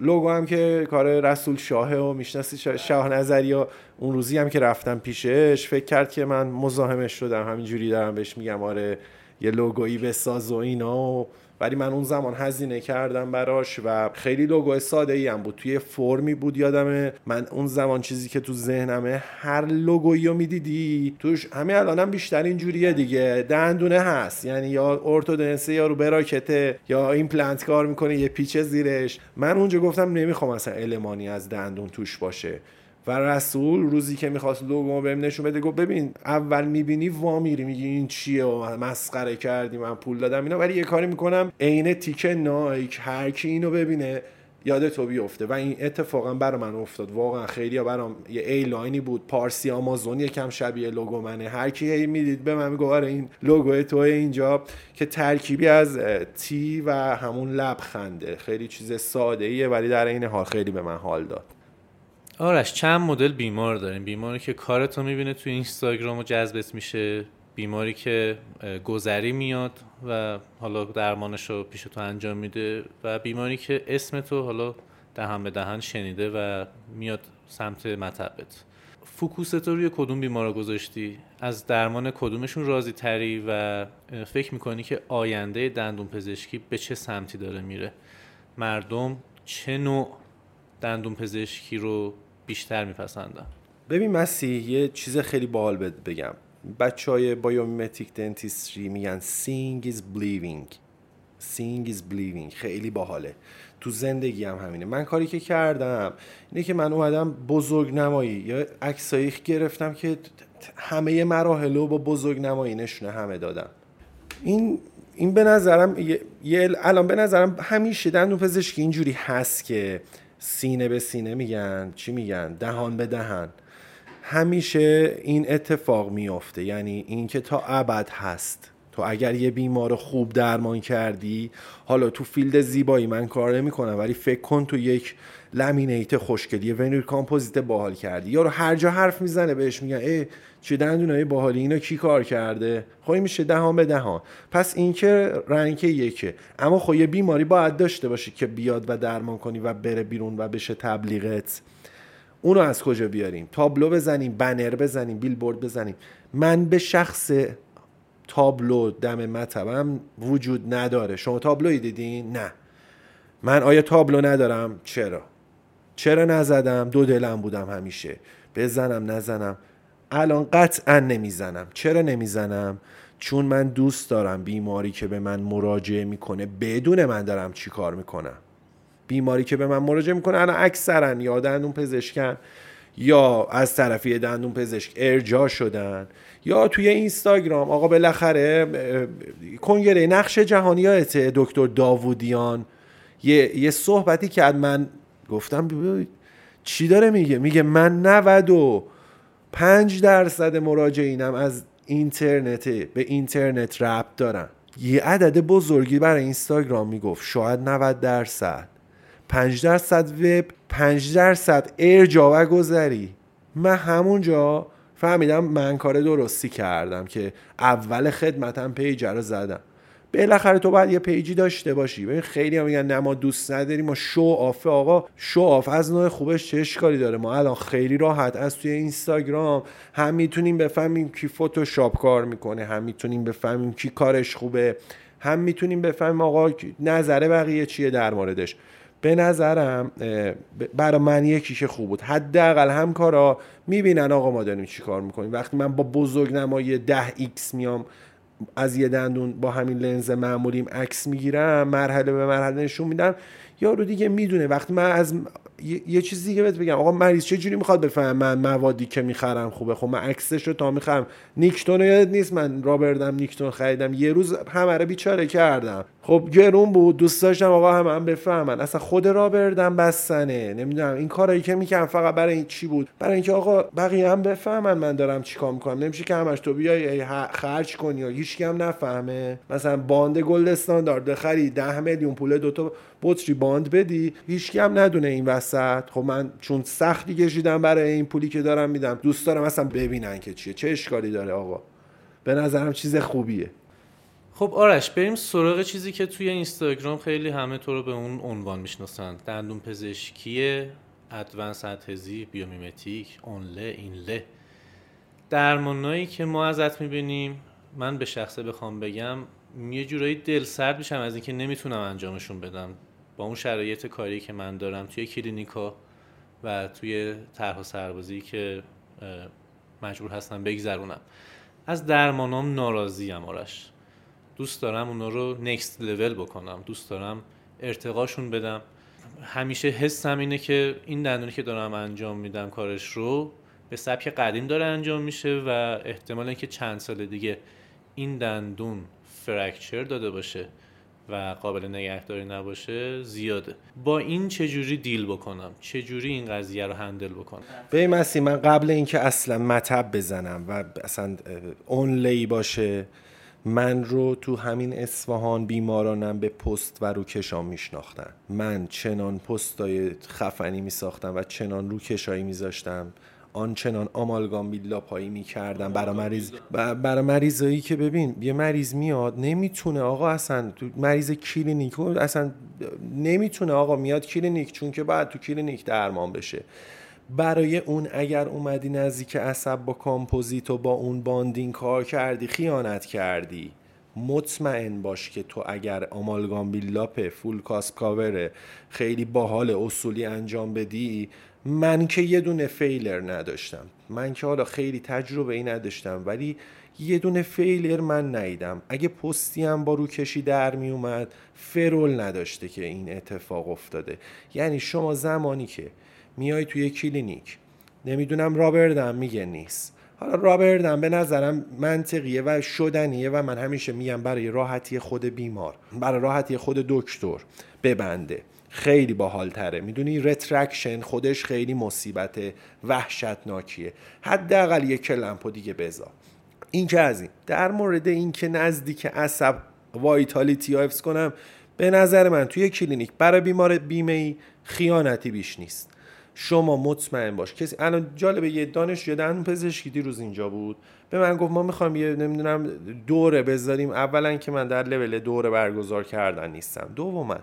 لوگو هم که کار رسول شاهه و می‌شناسی شاه نظری و اون روزی هم که رفتم پیشش فکر کرد که من مزاحمش شدم. همینجوری دارم بهش میگم آره یه لوگویی بساز و اینا. و ولی من اون زمان هزینه کردم براش و خیلی لوگو ساده ای هم بود. توی فرمی بود یادمه. من اون زمان چیزی که تو ذهنمه هر لوگویی رو می‌دیدی توش همه الانم بیشتر اینجوریه دیگه. دندونه هست. یعنی یا ارتودنسه یا رو bracket ه یا ایمپلنت کار می‌کنه یه پیچ زیرش. من اونجا گفتم نمی‌خوام اصلا المانی از دندون توش باشه. و رسول روزی که می‌خواست لوگو بهم نشون بده گفت ببین اول می‌بینی وا میری میگی این چیه؟ و مسخره کردی من پول دادم اینا. ولی یه کاری می‌کنم عین تیک نایک هر کی اینو ببینه یاد تو بیفته. و این اتفاقا برا من افتاد. واقعا خیلی برام یه ایلاینی بود. پارسی آمازون یکم شبیه لوگو منه. هر کی هی می‌دید به من میگه آره این لوگو تو اینجا. که ترکیبی از T و همون لبخنده. خیلی چیز ساده ایه ولی در این حال خیلی به من حال داد. آرش چند مدل بیمار داریم؟ بیماری که کارتو می‌بینه تو اینستاگرام و جذبت میشه بیماری که گذری میاد و حالا درمانش رو پیش تو انجام میده و بیماری که اسم تو حالا دهن به دهن شنیده و میاد سمت مطبت. فوکوس تو روی کدوم بیمار گذاشتی؟ از درمان کدومشون راضی تری و فکر می‌کنی که آینده دندون پزشکی به چه سمتی داره میره؟ مردم چه نوع دندون پزشکی رو بیشتر میپسندن ببین مسیح یه چیز خیلی باحال بگم. بچه های بایومیمتیک دنتیستری میگن seeing is believing. seeing is believing. خیلی باحاله. تو زندگی هم همینه. من کاری که کردم اینه که من اومدم بزرگ نمایی یا عکسایی گرفتم که همه مراحل رو با بزرگ نمایی نشونه همه دادم. این این به نظرم یه الان به نظرم همیشه دندون پزشکی اینجوری هست که سینه به سینه میگن چی میگن؟ دهان به دهن. همیشه این اتفاق میافته. یعنی اینکه تا ابد هست. تو اگر یه بیمار خوب درمان کردی حالا تو field زیبایی من کار نمی‌کنم ولی فکر کن تو یک laminate خوشگلی veneer کامپوزیت باحال کردی. یا رو هر جا حرف می‌زنه بهش میگن ای چه دندونای باحالی اینا کی کار کرده؟ خب میشه دهان به دهان. پس این که رنگ یکه. اما خب یه بیماری باید داشته باشی که بیاد و درمان کنی و بره بیرون و بشه تبلیغت. اونو از کجا بیاریم؟ تابلو بزنیم بنر بزنیم بیلبورد بزنیم. من به شخص تابلو دم مطبم وجود نداره. شما تابلوی دیدین؟ نه. من آیا تابلو ندارم؟ چرا؟ چرا نزدم؟ دو دلم بودم همیشه. بزنم نزنم. الان قطعا نمی‌زنم. چرا نمی‌زنم؟ چون من دوست دارم بیماری که به من مراجعه می‌کنه بدون من دارم چی کار می‌کنم. بیماری که به من مراجعه می‌کنه الان اکثرا یا دندون پزشکن یا از طرفی دندون پزشک ارجا شدن یا توی اینستاگرام. آقا بالاخره کنگره نقش جهانیات دکتر داوودیان. یه, یه صحبتی کرد من گفتم چی داره میگه؟ میگه من 95 درصد مراجعینم از اینترنت به اینترنت ربط دارن. یه عدد بزرگی برای اینستاگرام می‌گفت. شاید 90 درصد. 5 درصد وب 5 درصد ارجا و گذری. من همونجا فهمیدم من کار درستی کردم که اول خدمتم پیج رو زدم. بالاخره تو باید یه page ی داشته باشی. ببین خیلی هم میگن نه ما دوست نداریم ما show off. آقا show off از نوع خوبش چه اشکالی داره؟ ما الان خیلی راحت از توی اینستاگرام هم می‌تونیم بفهمیم کی فتوشاپ کار می‌کنه هم می‌تونیم بفهمیم کی کارش خوبه هم می‌تونیم بفهمیم آقا نظر بقیه چیه در موردش. به نظرم برای من یکی که خوب بود. حداقل همکارا می‌بینن آقا ما داریم چی کار می‌کنیم. وقتی من با بزرگ نمایی 10 x میام از یه دندون با همین لنز معمولیم عکس می‌گیرم مرحله به مرحله نشون میدم. یارو دیگه می‌دونه. وقتی من از یه, یه چیز دیگه بهت بگم. آقا مریض چه جوری می‌خواد بفهم من موادی که می‌خرم خوبه؟ خب من عکسش رو تا می‌خرم. نیکتون یاد نیست. من رابردم نیکتون خریدم. یه روز همه رو بیچاره کردم. خب گرون بود دوست داشتم آقا هم, هم بفهمن. اصلا خود رابردم بستنه. نمی‌دونم این کارایی که می‌کنم فقط برای این چی بود؟ برای اینکه آقا بقیه هم بفهمن من دارم چیکار می‌کنم. نمیشه که همش تو بیای خرج کنی یا هیچ هم نفهمه. مثلا bond gold standard بخری 10 میلیون پول دوتا بطری bond بدی هیچ هم ندونه این وسط. خب من چون سختی کشیدم برای این پولی که دارم میدم دوست دارم اصلا ببینن که چیه. چه اشکالی داره آقا؟ به نظرم چیز خوبیه. خب آرش بریم سراغ چیزی که توی اینستاگرام خیلی همه تو رو به اون عنوان می‌شناسن دندون پزشکی advanced adhesive biomimetic onlay inlay. درمانایی که ما ازت می‌بینیم من به شخصه بخوام بگم یه جورایی دل سرد میشم از اینکه نمی‌تونم انجامشون بدم. با اون شرایط کاری که من دارم توی کلینیکا و توی طرح سربازی که مجبور هستم بگذرونم. از درمانام ناراضیم آرش. دوست دارم اونا رو نکست لول بکنم دوست دارم ارتقاشون بدم. همیشه حسم اینه که این دندونی که دارم انجام میدم کارش رو به سبک قدیم داره انجام میشه و احتمال اینکه چند سال دیگه این دندون فرکچر داده باشه و قابل نگهداری نباشه زیاده. با این چجوری دیل بکنم؟ چجوری این قضیه رو هندل بکنم؟ به مسی من قبل اینکه اصلا مطب بزنم و اصلا اونلی باشه من رو تو همین اصفهان بیمارانم به پست و روکشان میشناختن. من چنان پستای خفنی میساختم و چنان روکشایی میذاشتم. آنچنان آمالگام build-up ی می‌کردم. برای مریض برای مریضایی که ببین یه مریض میاد نمی‌تونه آقا اصلا تو مریض کلینیک اصلا نمی‌تونه آقا میاد کلینیک چون که بعد تو کلینیک درمان بشه. برای اون اگر اومدی نزدیک عصب با کامپوزیت و با اون bonding کار کردی خیانت کردی. مطمئن باش که تو اگر آمالگام build-up full cusp cover خیلی باحال اصولی انجام بدی من که یه دونه failure نداشتم. من که حالا خیلی تجربه ای نداشتم ولی یه دونه failure من ندیدم اگه پستی هم با روکشی در می اومد ferrule نداشته که این اتفاق افتاده. یعنی شما زمانی که میای توی کلینیک. نمی‌دونم rubber dam میگه نیست. حالا rubber dam به نظرم منطقیه و شدنیه و من همیشه میگم برای راحتی خود بیمار برای راحتی خود دکتر ببنده. خیلی باحال تره می‌دونی retraction خودش خیلی مصیبت وحشتناکیه. حداقل یک clamp دیگه بذار. این که از این. در مورد اینکه نزدیک عصب vitality حفظ کنم به نظر من توی کلینیک برای بیمار بیمه ای خیانتی بیش نیست. شما مطمئن باش. کسی الان جالبه یه دانشجو دندون پزشکی دیروز اینجا بود. به من گفت ما می‌خوام یه نمی‌دونم دوره بذاریم. اولا که من در لول دوره برگزار کردن نیستم. دوما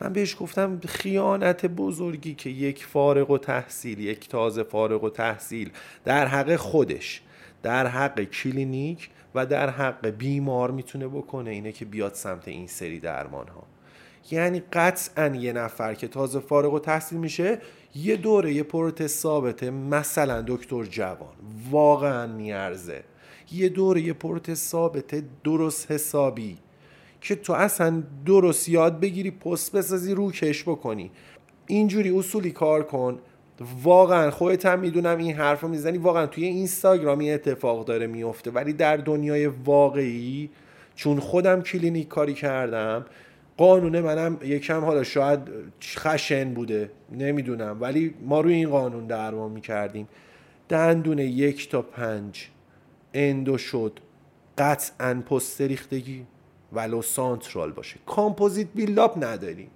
من بهش گفتم خیانت بزرگی که یک فارغ و تحصیل یک تازه فارغ و تحصیل در حق خودش در حق کلینیک و در حق بیمار می‌تونه بکنه. اینه که بیاد سمت این سری درمان ها یعنی قطعا یه نفر که تازه فارغ و تحصیل میشه یه دوره یه پروت ثابته مثلا دکتر جوان. واقعا میارزه. یه دوره یه پروت ثابته درست حسابی. که تو اصلا درست یاد بگیری پست بسازی رو کش بکنی. اینجوری اصولی کار کن. واقعا خودت هم می‌دونم این حرف رو می‌زنی. واقعا توی اینستاگرامی اتفاق داره میفته ولی در دنیای واقعی چون خودم کلینیک کاری کردم قانون منم یکم حالا شاید خشن بوده نمی‌دونم. ولی ما روی این قانون درمان می‌کردیم. دندون یک تا پنج endo شد. قطعا پست ریختگی ولو central باشه. کامپوزیت build-up نداریم.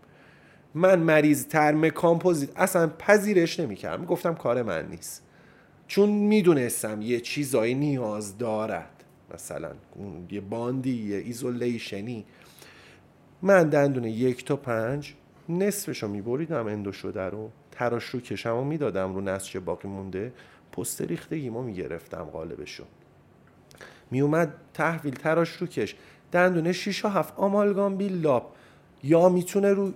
من مریض ترم کامپوزیت اصلا پذیرش نمی‌کردم. گفتم کار من نیست. چون می‌دونستم یه چیزایی نیاز دارد. مثلا یه bond ی یه isolation ی. من دندون یک تا پنج نصفش رو میبریدم endo شده رو. تراش روکشم و می‌دادم رو نسج باقی مونده. پست ریختگی ما می‌گرفتم قالبشو. میومد تحویل تراش رو کش. دندون 6 و 7 آمالگام بیلاپ یا می‌تونه رو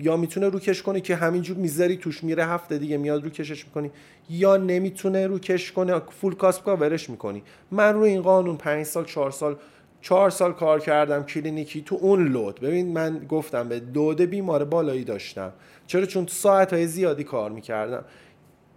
یا می‌تونه روکش کنه که همینجور می‌ذاری توش میره هفته دیگه میاد رو کشش می‌کنی. یا نمی‌تونه رو کش کنه فول کاسپ ورش می‌کنی. من رو این قانون 5 سال 4 سال چهار سال کار کردم کلینیکی تو اون لود. ببین من گفتم به دود بیمار بالایی داشتم. چرا؟ چون ساعت های زیادی کار می‌کردم.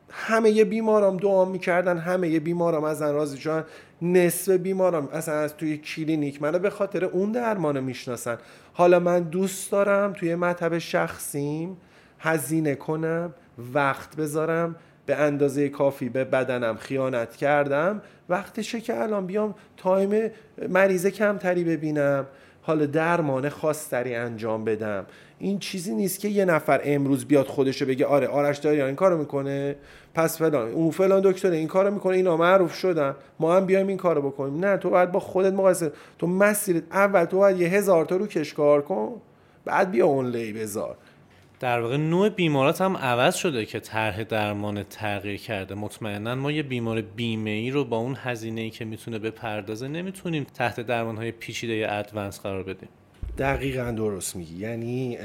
همه یه بیمارم دعا می‌کردن همه یه بیمارم از راضی شدن. نصف بیمارم اصلا از توی کلینیک منو به خاطر اون درمانو می‌شناسن. حالا من دوست دارم توی مطب شخصیم هزینه کنم وقت بذارم. به اندازه کافی به بدنم خیانت کردم. وقتشه که الان بیام time مریض کمتری ببینم. حالا درمان خاصتری انجام بدم. این چیزی نیست که یه نفر امروز بیاد خودشو بگه آره آرش داری این کارو می‌کنه. پس فلان اون فلان دکتر این کارو می‌کنه اینا معروف شدن. ما هم بیایم این کارو بکنیم. نه تو باید با خودت مقایسه. تو مسیرت اول تو باید یه هزار تا رو کشکار کن بعد بیا اون لی بذار. در واقع نوع بیمارات هم عوض شده که طرح درمان تغییر کرده. مطمئنا ما یه بیمار بیمه ای رو با اون هزینه ای که می‌تونه بپردازه نمی‌تونیم تحت درمان های پیچیده ادوانس قرار بدیم. دقیقا درست میگی. یعنی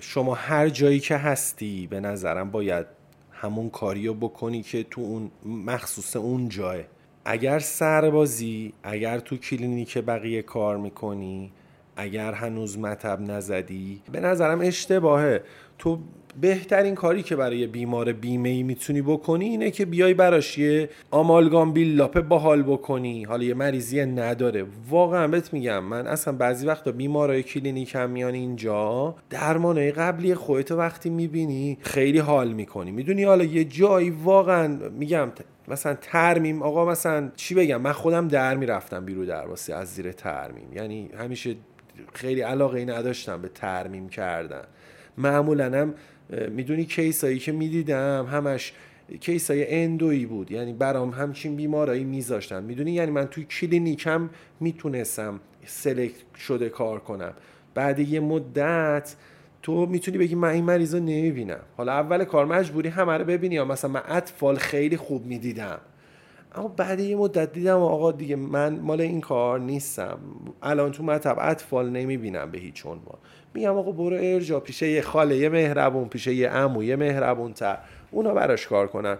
شما هر جایی که هستی به نظرم باید همون کاری رو بکنی که تو اون مخصوص اون جای. اگر سربازی اگر تو کلینیک بقیه کار می‌کنی اگر هنوز مطب نزدی؟ به نظرم اشتباهه. تو بهترین کاری که برای بیمار بیمه ای می‌تونی بکنی اینه که بیای براش یه آمالگام build-up باحال بکنی. حالا یه مریضی نداره. واقعا بهت میگم من اصلا بعضی وقتا بیمارای کلینیک هم میان اینجا درمانای قبلی خودت وقتی می‌بینی خیلی حال می‌کنی. می‌دونی حالا یه جایی واقعا میگم مثلا ترمیم آقا مثلا چی بگم؟ من خودم در می‌رفتم بیرو درواسی از زیر ترمیم یعنی همیشه خیلی علاقه ای نداشتم به ترمیم کردن. معمولا هم می‌دونی کیسایی که می‌دیدم همش کیسای اندویی بود. یعنی برام همچین بیمارایی میذاشتن. می‌دونی؟ یعنی من توی کلینیکم می‌تونستم سلکت شده کار کنم. بعد یه مدت تو می‌تونی بگی من این مریض رو نمی‌بینم. حالا اول کار مجبوری همه رو ببینی. یا مثلا من اطفال خیلی خوب می‌دیدم. اما بعد یه مدت دیدم آقا دیگه من مال این کار نیستم. الان تو مطب اطفال نمی‌بینم به هیچ عنوان. میگم آقا برو ارجا پیشه یه خاله یه مهربون پیشه یه عمو یه مهربون تر اونا براش کار کنن.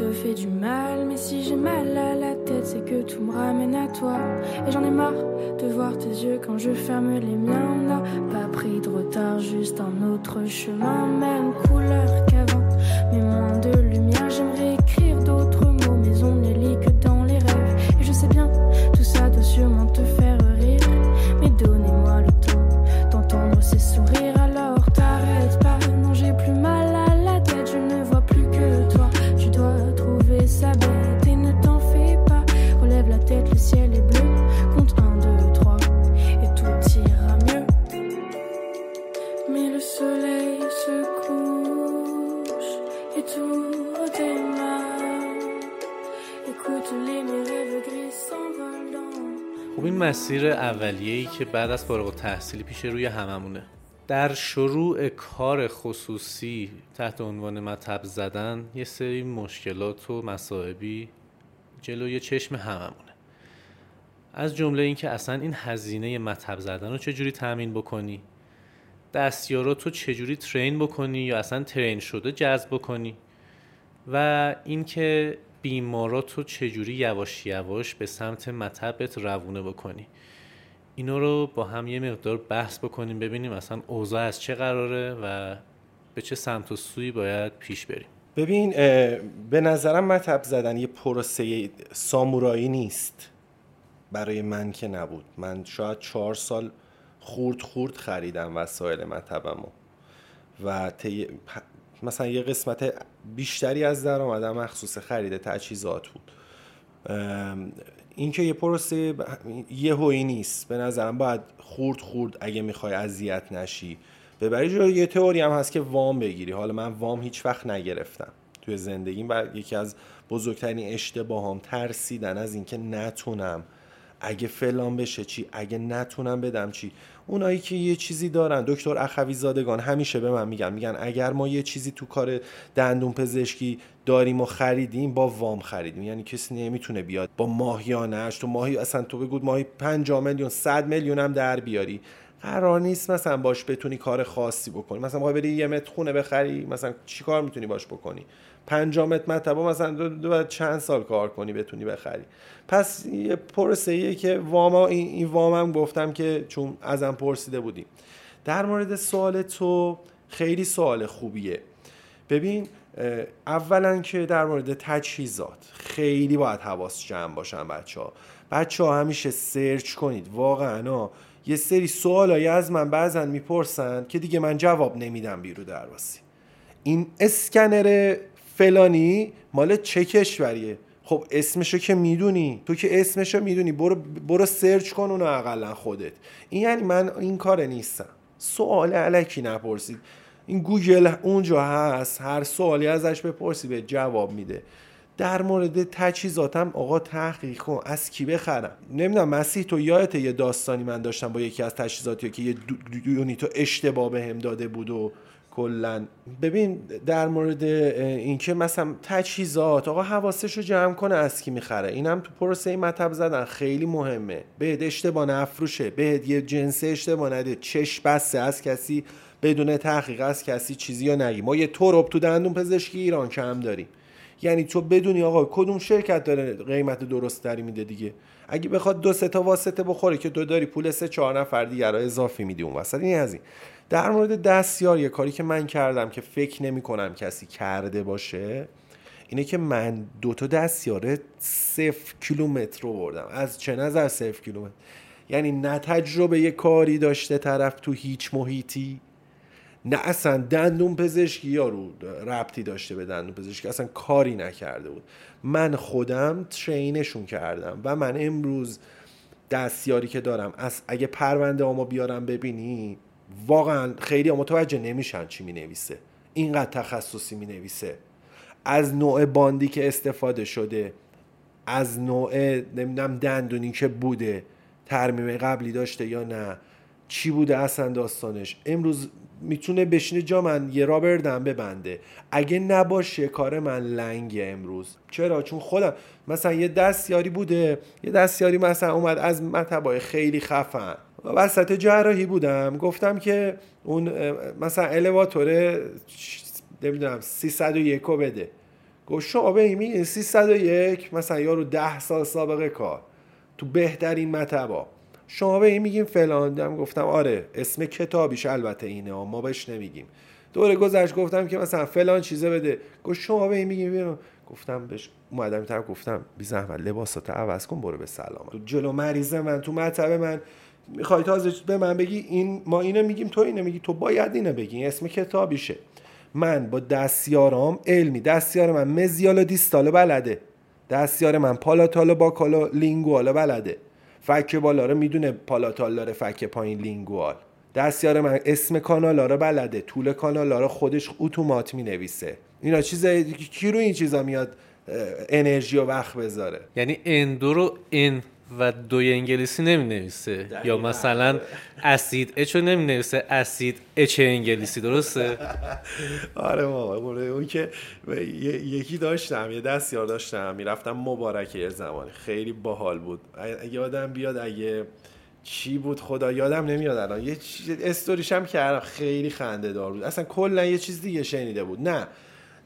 Te fais du mal, mais si j'ai mal à la tête, c'est que tout me ramène à toi. Et j'en ai marre de voir tes yeux quand je ferme les miens. Pas pris de retard, juste un autre chemin, même couleur qu'avant, mais moins مسیر اولیه‌ای که بعد از فارغ التحصیلی پیش روی هممونه. در شروع کار خصوصی تحت عنوان مطب زدن یه سری مشکلات و مصائبی جلوی چشم هممونه. از جمله اینکه اصلا این هزینه مطب زدن رو چجوری تامین بکنی؟ دستیارات رو چجوری ترین بکنی یا اصلا ترین شده جذب بکنی؟ و اینکه بیمارات رو چجوری یواش یواش به سمت مطبت روونه بکنی؟ اینو رو با هم یه مقدار بحث بکنیم ببینیم اصلا اوضاع از چه قراره و به چه سمت و سوی باید پیش بریم. ببین به نظرم مطب زدن یه پروسه سامورایی نیست برای من که نبود. من شاید چهار سال خورد خورد خریدم وسایل مطبمو و پ- مثلا یه قسمت بیشتری از درآمدم مخصوص خرید تجهیزات بود. ام، این که یه پروسه یهویی نیست. به نظرم باید خورد خورد اگه می‌خوای اذیت نشی. ببری جلو یه تئوری هم هست که وام بگیری. حالا من وام هیچ وقت نگرفتم توی زندگیم و یکی از بزرگترین اشتباهام ترسیدن از اینکه نتونم. اگه فلان بشه چی؟ اگه نتونم بدم چی؟ اونایی که یه چیزی دارن. دکتر اخوی زادگان همیشه به من میگن. میگن اگر ما یه چیزی تو کار دندون پزشکی داریم و خریدیم با وام خریدیم. یعنی کسی نمی‌تونه بیاد با ماهیانش تو ماهی اصلا تو بگو ماهی 5 میلیون 100 میلیون هم در بیاری. قرار نیست مثلا باش بتونی کار خاصی بکنی. مثلا می‌خوای بری یه متر خونه بخری مثلا چی کار می‌تونی باش بکنی؟ 5 متر مطبا مثلا دو, دو چند سال کار کنی بتونی بخری. پس یه پرسه ایه که واما این, این وامم گفتم که چون ازم پرسیده بودیم در مورد سوال تو خیلی سوال خوبیه. ببین اولا که در مورد تجهیزات خیلی باید حواس جمع باشن بچه ها بچه ها همیشه سرچ کنید. واقعا یه سری سوالایی از من بعضا می‌پرسن که دیگه من جواب نمیدم بیرو درواسی. این اسکنر فلانی مال چه کشوریه؟ خب اسمشو که می‌دونی. تو که اسمشو می‌دونی. برو برو سرچ کن اونو اقلا خودت. این یعنی من این کار نیستم. سوال علکی نپرسید. این گوگل اونجا هست. هر سوالی ازش بپرسی به جواب میده. در مورد تجهیزاتم آقا تحقیق کن. از کی بخرم؟ نمی‌دونم مسیح تو یادت یه داستانی من داشتم با یکی از تجهیزاتی که یه یونیتو اشتباه بهم داده بود و کلا ببین در مورد اینکه مثلا تجهیزات آقا حواسش رو جمع کنه از کی می‌خره. اینم تو پروسه مطب زدن. خیلی مهمه. بهت اشتباه نفروشه. بهت یه جنسه اشتباه نده. چش بسته. از کسی بدون تحقیق از کسی چیزی یا نگی. ما یه تورب تو دندون پزشکی ایران کم داریم. یعنی تو بدونی آقا کدوم شرکت داره قیمت درست تری میده دیگه. اگه بخواد دو سه تا واسطه بخوره که تو داری پول سه چهار نفر دیگه اضافی میدی اون وسط این از این. در مورد دستیار یه کاری که من کردم که فکر نمی کنم کسی کرده باشه اینه که من دو تا دستیار صفر کیلومتر رو بردم. از چه نظر صفر کیلومتر؟ یعنی نه تجربه یه کاری داشته طرف تو هیچ محیطی. نه اصلا دندون پزشکی یارو ربطی داشته به دندون پزشکی اصلا کاری نکرده بود. من خودم ترینشون کردم و من امروز دستیاری که دارم از اگه پرونده ما بیارم ببینی واقعا خیلی متوجه نمیشن چی می نویسه اینقدر تخصصی می نویسه از نوع باندی که استفاده شده از نوع نمی‌دونم دندونی که بوده ترمیم قبلی داشته یا نه چی بوده اصلا داستانش. امروز می‌تونه بشینه جا من یه را بردم ببنده. اگه نباشه کار من لنگه امروز. چرا؟ چون خودم مثلا یه دستیاری بوده. یه دستیاری مثلا اومد از مطبای خیلی خفن. وسط جراحی بودم. گفتم که اون مثلا الیواتور نمی‌دونم 301 رو بده. گفت شما به این 301 مثلا یارو 10 سال سابقه کار. تو بهترین مطبا شما به این میگیم فلان دم گفتم آره اسم کتابیش البته اینه ما بهش نمیگیم. دوره گذشت گفتم که مثلا فلان چیزه بده. گفت شما به این میگیم گفتم بهش اومدم طرف گفتم بی زحمت لباسات عوض کن برو به سلام. تو جلو مریض من تو مطب من. می‌خوای تازه به من بگی این ما اینو میگیم تو اینو میگی. تو باید اینو بگی اسم کتابیشه. من با دستیارام علمی دستیار من mesial و distal بلده. دستیار من palatal buccal lingual بلده. فک بالا می‌دونه palatal داره فک پایین lingual. دستیار من اسم کانال رو بلده طول کانال رو خودش اتومات می نویسه اینا چیز کی رو این چیزا میاد انرژی و وقت بذاره؟ یعنی endo رو N و دوی انگلیسی نمی نویسه یا مثلا اسید اچو نمی نویسه اسید اچ انگلیسی درسته؟ آره بابا اون که یکی داشتم یه دستیار داشتم می‌رفتم مبارکه یه زمانی. خیلی باحال بود. یادم بیاد اگه چی بود خدا یادم نمیاد الان. یه استوریش هم کردم خیلی خنده دار بود. اصلا کلا یه چیز دیگه شنیده بود. نه.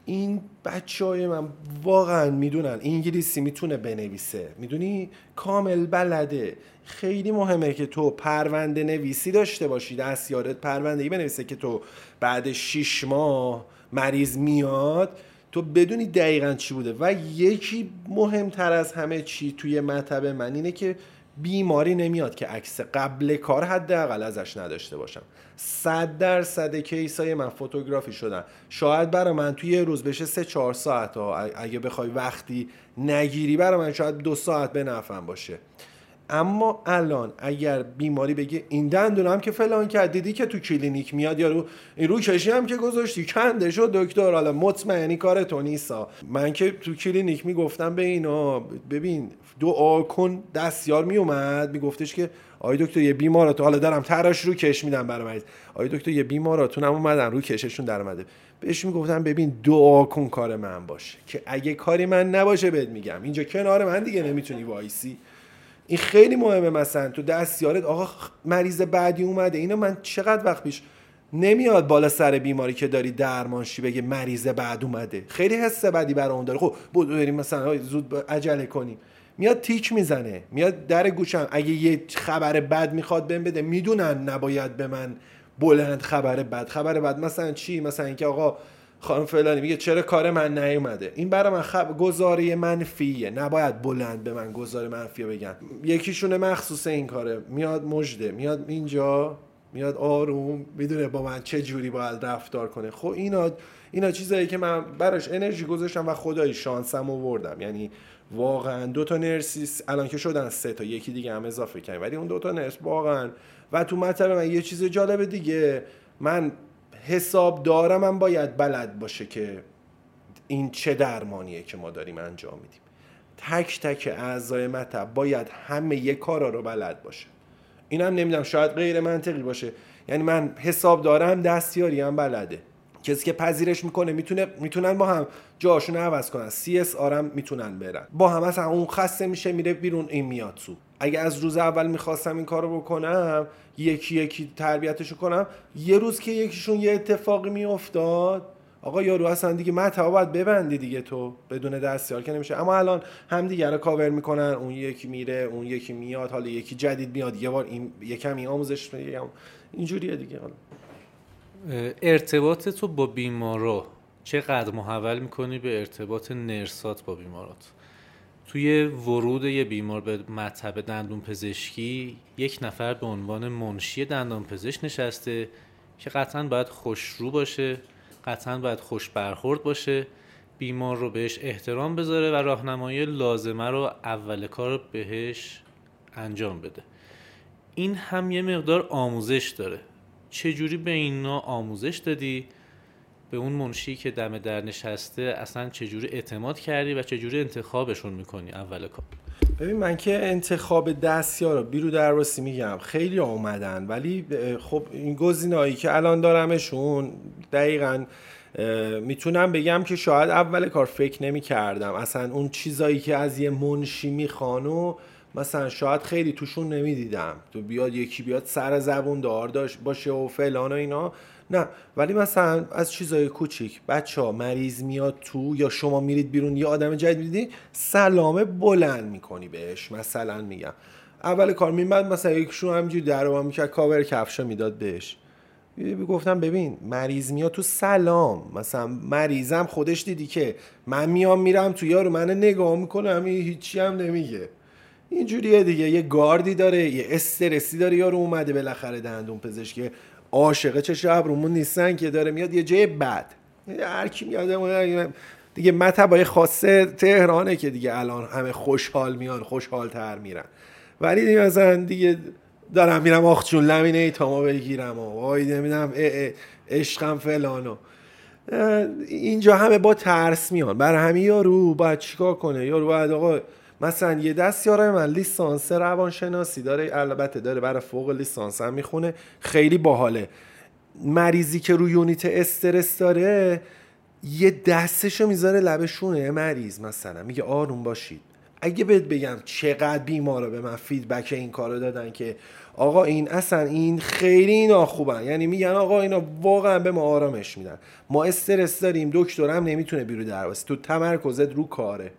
این بچه های من واقعا می‌دونن انگلیسی می‌تونه بنویسه. می‌دونی؟ کامل بلده. خیلی مهمه که تو پرونده نویسی داشته باشی دستیارت پرونده ای بنویسه که تو بعد شیش ماه مریض میاد تو بدونی دقیقا چی بوده. و یکی مهمتر از همه چی توی مطب من اینه که بیماری نمیاد که عکس قبل کار حداقل ازش نداشته باشم. صد درصد کیسای من فوتوگرافی شدن. شاید برای من توی یه روز بشه سه چهار ساعت ها. اگه بخوای وقتی نگیری برای من شاید دو ساعت به نفعم باشه. اما الان اگر بیماری بگه این دندون هم که فلان کرد دیدی که تو کلینیک میاد؟ یارو این روکشی هم که گذاشتی. کنده شد دکتر. حالا مطمئنی کار تو نیستا. من که تو کلینیک می‌گفتم به اینا ببین دعا کن. دستیار میومد. میگفتش که آی دکتر یه بیمارات حالا دارم تراش روکش میدم برای مریض آی دکتر یه بیماراتون هم اومدن روکششون در اومده. بهش می‌گفتم ببین دعا کن کار من باشه. که اگه کاری من نباشه بهت میگم. اینجا کنار من دیگه نمی‌تونی وایسی. این خیلی مهمه مثلا. تو دستیارت آقا مریض بعدی اومده. اینو من چقدر وقت پیش نمیاد بالا سر بیماری که داری درمانشی بگه مریض بعد اومده. خیلی حس بدی برای اون داره. خب بود بریم مثلا زود عجله کنیم. میاد تیک می‌زنه. میاد در گوشم. اگه یه خبر بد می‌خواد بهم بده. می‌دونن نباید به من بلند خبر بد. خبر بد مثلا چی؟ مثلا اینکه آقا خانم فلانی میگه چرا کار من نیومده؟ این برای من خب گزاره منفیه. نباید بلند به من گزاره منفی بگن. یکیشون مخصوص این کاره. میاد مجده میاد اینجا میاد آروم می‌دونه با من چه جوری باید رفتار کنه. خب اینا اینا چیزایی که من براش انرژی گذاشتم و خدایی شانسم آوردم. یعنی واقعا دو تا نرسیس الان که شدن سه تا. یکی دیگه هم اضافه کردیم. ولی اون دو تا نرس واقعا و تو مطلب من یه چیز جالب دیگه. من حساب دارم من باید بلد باشه که این چه درمانیه که ما داریم انجام میدیم. تک تک اعضای مطب باید همه یه کارا رو بلد باشه. اینم نمی‌دونم شاید غیر منطقی باشه. یعنی من حساب دارم دستیاری هم بلده. کسی که پذیرش می‌کنه می‌تونه می‌تونن با هم جاشون عوض کنن. سی اس آرم می‌تونن برن. با هم اون خسته میشه میره بیرون این میاد تو اگه از روز اول می‌خواستم این کارو بکنم یکی یکی تربیتشو کنم. یه روز که یکیشون یه اتفاقی میافتاد آقا یارو اصلا دیگه متا باید ببندی دیگه تو بدون دستیار که نمیشه. اما الان هم دیگه رو کاور می‌کنن اون یکی میره اون یکی میاد حالا یکی جدید میاد یه بار این یکم آموزش اینجوریه دیگه. حالا. ارتباط تو با بیمارا چقدر محول می‌کنی به ارتباط نرسات با بیمارات؟ توی ورود یه بیمار به مطب دندون پزشکی یک نفر به عنوان منشی دندان پزشک نشسته که قطعا باید خوشرو باشه قطعا باید خوش برخورد باشه بیمار رو بهش احترام بذاره و راهنمایی لازمه رو اول کار بهش انجام بده. این هم یه مقدار آموزش داره. چجوری به اینا آموزش دادی؟ به اون منشی که دم در نشسته اصلا چجوری اعتماد کردی و چجوری انتخابشون می‌کنی اول کار؟ ببین من که انتخاب دستیار رو بیرو درواسی میگم. خیلی اومدن ولی خب این گزینه‌ای که الان دارمشون دقیقا می‌تونم بگم که شاید اول کار فکر نمی کردم اصلا اون چیزایی که از یه منشی میخوانو مثلا شاید خیلی توشون نمی‌دیدم. تو بیاد یکی بیاد سر زبون دار داشت باشه و فلان و اینا. نه ولی مثلا از چیزای کوچیک بچه ها مریض میاد تو یا شما میرید بیرون یه آدم جدید می‌دید سلامه بلند می‌کنی بهش مثلا میگم. اول کار میمد مثلا یکشون همینجوری در رو می‌کرد کاور کفشا می‌داد بهش. گفتم ببین مریض میاد تو سلام. مثلا مریضم خودش دیدی که من میام میرم تو یارو من نگاه می‌کنه همین هیچی هم نمیگه. اینجوریه دیگه یه گاردی داره یه استرسی داره یارو اومده بالاخره دندون پزشک عاشقه چه شب رومون نیستن که داره میاد یه جای بد. هر کی میاد دیگه مطبای خاصه تهرانه که دیگه الان همه خوشحال میان خوشحال تر میرن. ولی دیگه مثلا دیگه دارم میرم آخ چون لمینه ای ما بگیرم و وای نمی‌دونم عشقم فلانو اینجا همه با ترس میان. برای همین یارو باید چیکار کنه؟ یارو باید آقا مثلا یه دست یارای من لیسانس روانشناسی داره البته داره برای فوق لیسانس هم می‌خونه. خیلی باحاله. مریضی که روی یونیت استرس داره یه دستشو می‌ذاره لبشونه مریض مثلا. میگه آروم باشید. اگه بهت بگم چقدر بیمارا به من feedback این کارو دادن که آقا این اصلا این خیلی اینا خوبن. یعنی میگن آقا اینا واقعا به ما آرامش میدن. ما استرس داریم دکترم نمی‌تونه بی‌رودرواسی. تو تمرکزت رو کاره.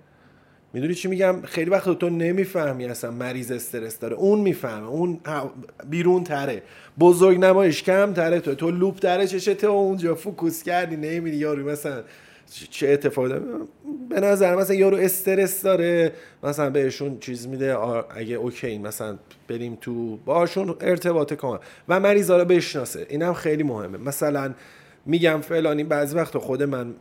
می‌دونی چی میگم؟ خیلی وقت تو نمی‌فهمی اصلا مریض استرس داره. اون می‌فهمه. اون بیرون تره. بزرگنماییش کمتره تو. تو loupe رو چشمته اونجا focus کردی نمیری یارو مثلا چه اتفاقی داره؟ به نظر مثلا یارو استرس داره. مثلا بهشون چیز میده اگه اوکی مثلا بریم تو باشون ارتباط کامل. و مریضا رو بشناسه. اینم خیلی مهمه. مثلا میگم فلانی بعضی وقت خود من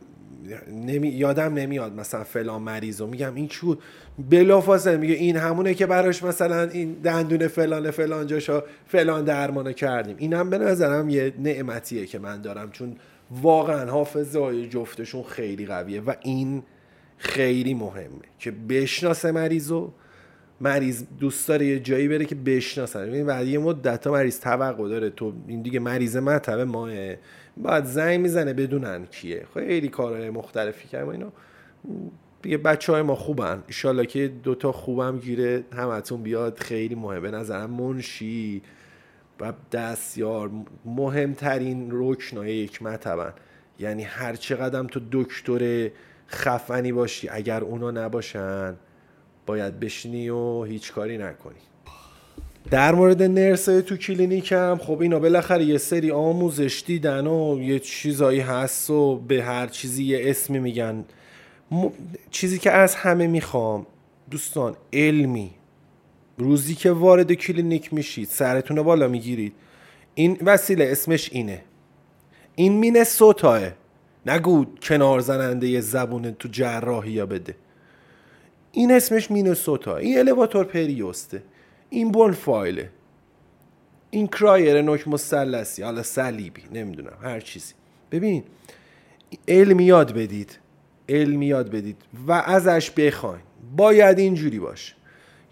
نمی... یادم نمیاد مثلا فلان مریض و میگم این بود بلافاصله میگه این همونه که براش مثلا این دندون فلان فلان جاشا فلان درمانو کردیم. اینم به نظرم یه نعمتیه که من دارم چون واقعا حافظه جفتشون خیلی قویه و این خیلی مهمه که بشناسه مریضو مریض دوست داره یه جایی بره که بشناسن یعنی بعد یه مدت تا مریض توقع داره تو این دیگه مریض مطبع ماه بعد زنگ می‌زنه بدونن کیه. خیلی کارهای مختلفی کردیم اینا دیگه بچه های ما خوبن. ایشالله که دوتا خوبم گیره همتون بیاد. خیلی مهمه به نظرم منشی و دستیار مهمترین رکنای یک مطبن. یعنی هر چقدر تو دکتر خفنی باشی اگر اونا نباشن باید بشینی و هیچ کاری نکنی. در مورد نرس تو کلینیک هم خب اینا بالاخره یه سری آموزش دیدن و یه چیزایی هست و به هر چیزی یه اسمی میگن. چیزی که از همه می‌خوام دوستان علمی. روزی که وارد کلینیک میشید سرتون بالا می‌گیرید. این وسیله اسمش اینه. این Minnesota ست. نگو کنار زننده یه زبون تو جراحی یا بده. این اسمش Minnesota این elevator periosteal ه. این bone file ه. این Cryer نوک مثلثی حالا صلیبی نمی‌دونم هر چیزی. ببین علم یاد بدید علم یاد بدید و ازش بخواین. باید اینجوری باشه.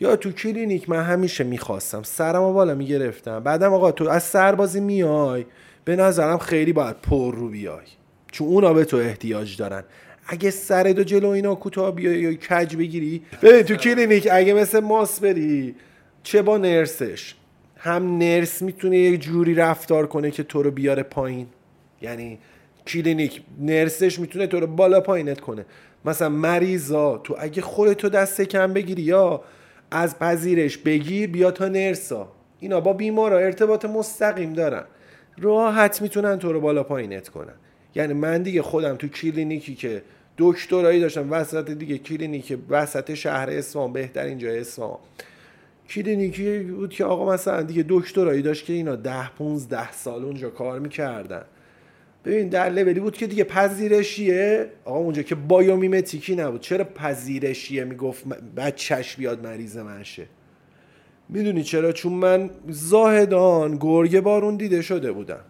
یا تو کلینیک من همیشه می‌خواستم سرمو بالا می‌گرفتم. بعدم آقا تو از سربازی میای به نظرم خیلی باید پر رو بیای. چون اونا به تو احتیاج دارن. اگه سرتو جلو اینا کوتاه بیای یا کج بگیری ببین تو کلینیک اگه مثل ماست بری چه با nurse ش؟ هم nurse می‌تونه یه جوری رفتار کنه که تو رو بیاره پایین. یعنی کلینیک nurse ش می‌تونه تو رو بالا پایینت کنه. مثلا مریضا تو اگه خودتو دست کم بگیری یا از پذیرش بگیر بیا تا nurse ا. اینا با بیمارا ارتباط مستقیم دارن. راحت می‌تونن تو رو بالا پایینت کنن. یعنی من دیگه خودم تو کلینیکی که دکترایی داشتم وسط دیگه کلینیک وسط شهر اصفهان بهترین جای اصفهان کلینیکی بود که آقا مثلا دیگه دکترایی داشت که اینا ده 15 سال اونجا کار می‌کردن. ببین در لولی بود که دیگه پذیرشیه؟ آقا اونجا که بایومیمتیکی نبود. چرا پذیرشیه؟ می‌گفت بچهش بیاد مریض منشه. می‌دونی چرا؟ چون من زاهدان گرگه بارون دیده شده بودم.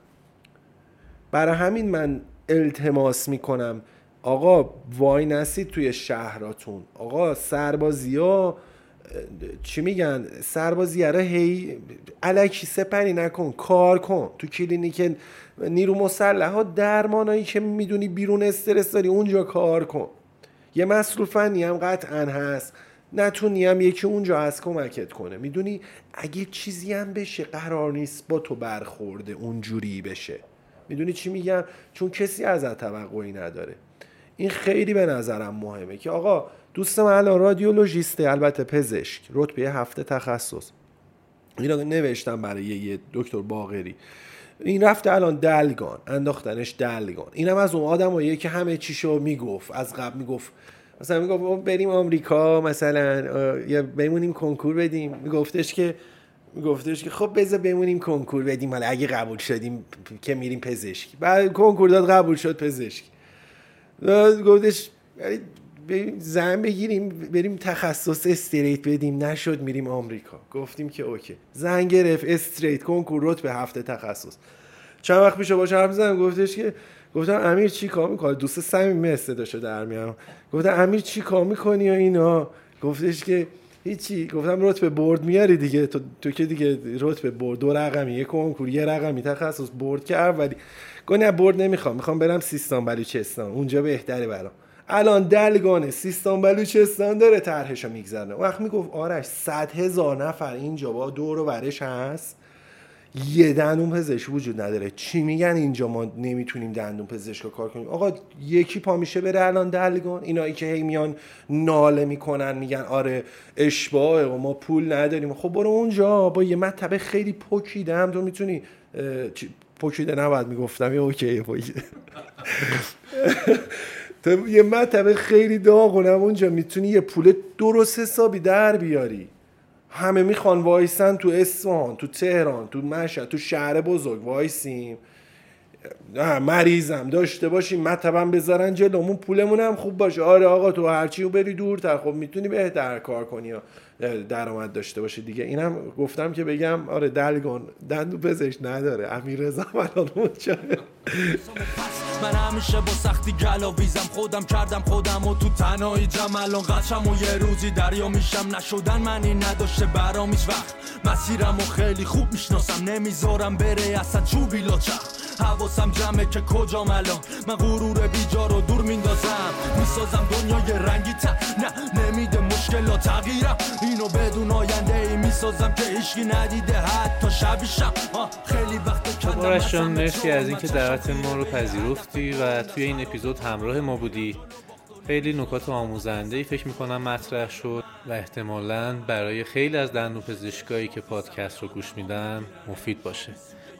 برای همین من التماس می‌کنم. آقا وای نسید توی شهراتون. آقا سربازی ها چی میگن؟ سربازی ها هی علکی سپری نکن کار کن. تو کلینیک نیرو مسلح ها درمانایی که می‌دونی بیرون استرس داری اونجا کار کن. یه مسئول فنی هم قطعا هست. نتونی هم یکی اونجا از کمکت کنه. می‌دونی؟ اگه چیزی هم بشه قرار نیست با تو برخورده اونجوری بشه. می‌دونی چی میگم؟ چون کسی ازت توقعی نداره. این خیلی به نظرم مهمه که آقا دوست من الان رادیولوژیسته البته پزشک رتبه هفته تخصص. اینا نوشتم برای یه دکتر باغری این رفته الان دلگان انداختنش دلگان. اینم از اون آدماییه که همه چیشو می‌گفت از قبل می‌گفت. مثلا می‌گفت بریم آمریکا مثلا یا بمونیم کنکور بدیم. میگفتش که گفتش که خب بذار بمونیم کنکور بدیم حالا اگه قبول شدیم که میریم پزشکی بعد کنکور داد قبول شد پزشکی گفتش زن بگیریم بریم تخصص استریت بدیم. نشد میریم آمریکا. گفتیم که اوکی. زن گرفت استریت کنکور به هفته تخصص. چند وقت پیش باشه حرف زدم گفتش که گفتم امیر چی کار می‌کنه؟ دوست صمیمی استداشو در میارم. گفتم امیر چی کار می‌کنی و اینا؟ گفتش که هیچی. گفتم رتبه برد میاری دیگه. تو, تو که دیگه رتبه برد دو رقمی یک کنکور یه رقمی تخصص برد که اولی. گفت نه برد نمی‌خوام. می‌خوام برم سیستان بلوچستان اونجا بهتره برام. الان دلگانه سیستان بلوچستان داره طرحشو میگذرنه وقت می‌گفت آرش صد هزار نفر اینجا با دور و برش هست. یه دندون پزشک وجود نداره. چی میگن اینجا ما نمی‌تونیم دندون پزشک کار کنیم؟ آقا یکی پا میشه بره الان دلگان. اینایی که هی میان ناله می‌کنن میگن آره اشباه و ما پول نداریم. خب برو اونجا با یه مطبه خیلی پوکیده. هم تو می‌تونی پوکیده نباید می‌گفتم یه اوکی پوکیده. تو یه مطبه خیلی داغونم اونجا می‌تونی یه پول درست حسابی در بیاری. همه می‌خوان وایسن تو اصفهان تو تهران تو مشهد تو شهر بزرگ وایسیم. مریضم داشته باشیم مطبم بذارن جلومون پولمون هم خوب باشه. آره آقا تو هرچی بری دورتر خب می‌تونی بهتر کار کنی. درآمد داشته باشه دیگه. اینم گفتم که بگم آره دلگون. دندو پزشک نداره. امیر رضا الان من همیشه با سختی گلاویزم خودم کردم خودم و تو تنهایی جم الان قچم و یه روزی دریا میشم. نشدن منی نداشته برام هیچ وقت. مسیرم و خیلی خوب می‌شناسم. نمی‌ذارم بره اصلا چوبی لاچخ حواسم جمعه که کجا الان. من غرور بیجا رو دور میندازم. می‌سازم دنیای رنگی تا نه نمیده مشکلات تغییرم اینو بدون آینده ای می‌سازم که هیچکی ندیده حتی شبیشم. خیلی وقت کندم مرسی از اینکه دعوت ما رو پذیرفتی و توی این اپیزود همراه ما بودی. خیلی نکات آموزنده ای فکر می‌کنم مطرح شد و احتمالا برای خیلی از دندون پزشکایی که پادکست رو گوش میدن مفید باشه.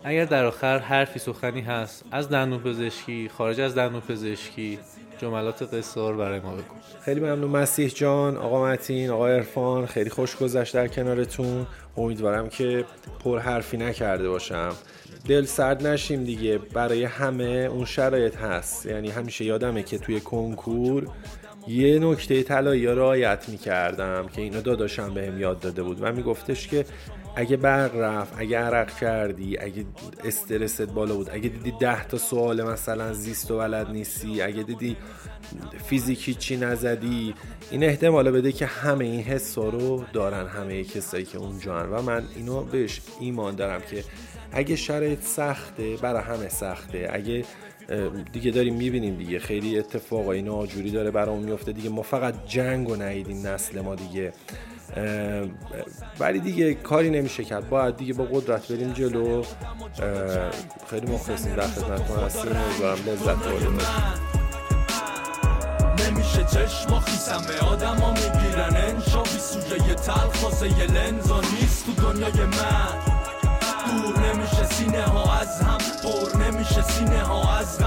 اگر در آخر حرفی سخنی هست از دندون پزشکی خارج از دندون پزشکی جملات قصار برای ما بگو. خیلی ممنون مسیح جان آقا متین آقا ارفان خیلی خوش گذشت در کنارتون. امیدوارم که پر حرفی نکرده باشم. دل سرد نشیم دیگه برای همه اون شرایط هست. یعنی همیشه یادمه که توی کنکور یه نکته طلایی رعایت می‌کردم که اینو داداشم بهم یاد داده بود و میگفتش که اگه برق رفت اگه عرق کردی اگه استرست بالا بود اگه دیدی ده تا سوال مثلا زیست و ولد نیستی اگه دیدی فیزیکی چی نزدی این احتمال بده که همه این حسا رو دارن همه کسایی که اونجا هن. و من اینو بهش ایمان دارم که اگه شرایط سخته برای همه سخته. اگه دیگه داریم می‌بینیم دیگه. خیلی اتفاقای ناجوری داره برامون میفته دیگه ما فقط جنگ و نسل ما دیگه. ولی دیگه کاری نمیشه کرد. باید دیگه با قدرت بریم جلو. خیلی مخلصیم در خدمتتون هستیم. امیدوارم لذت بردیم نمیشه چشم خیسم به آدم ها می‌گیرن. انشابی سوژه یه تلخ یه لنزا نیست تو دنیای من. دور نمیشه سینه ها از هم پر. نمیشه سینه ها از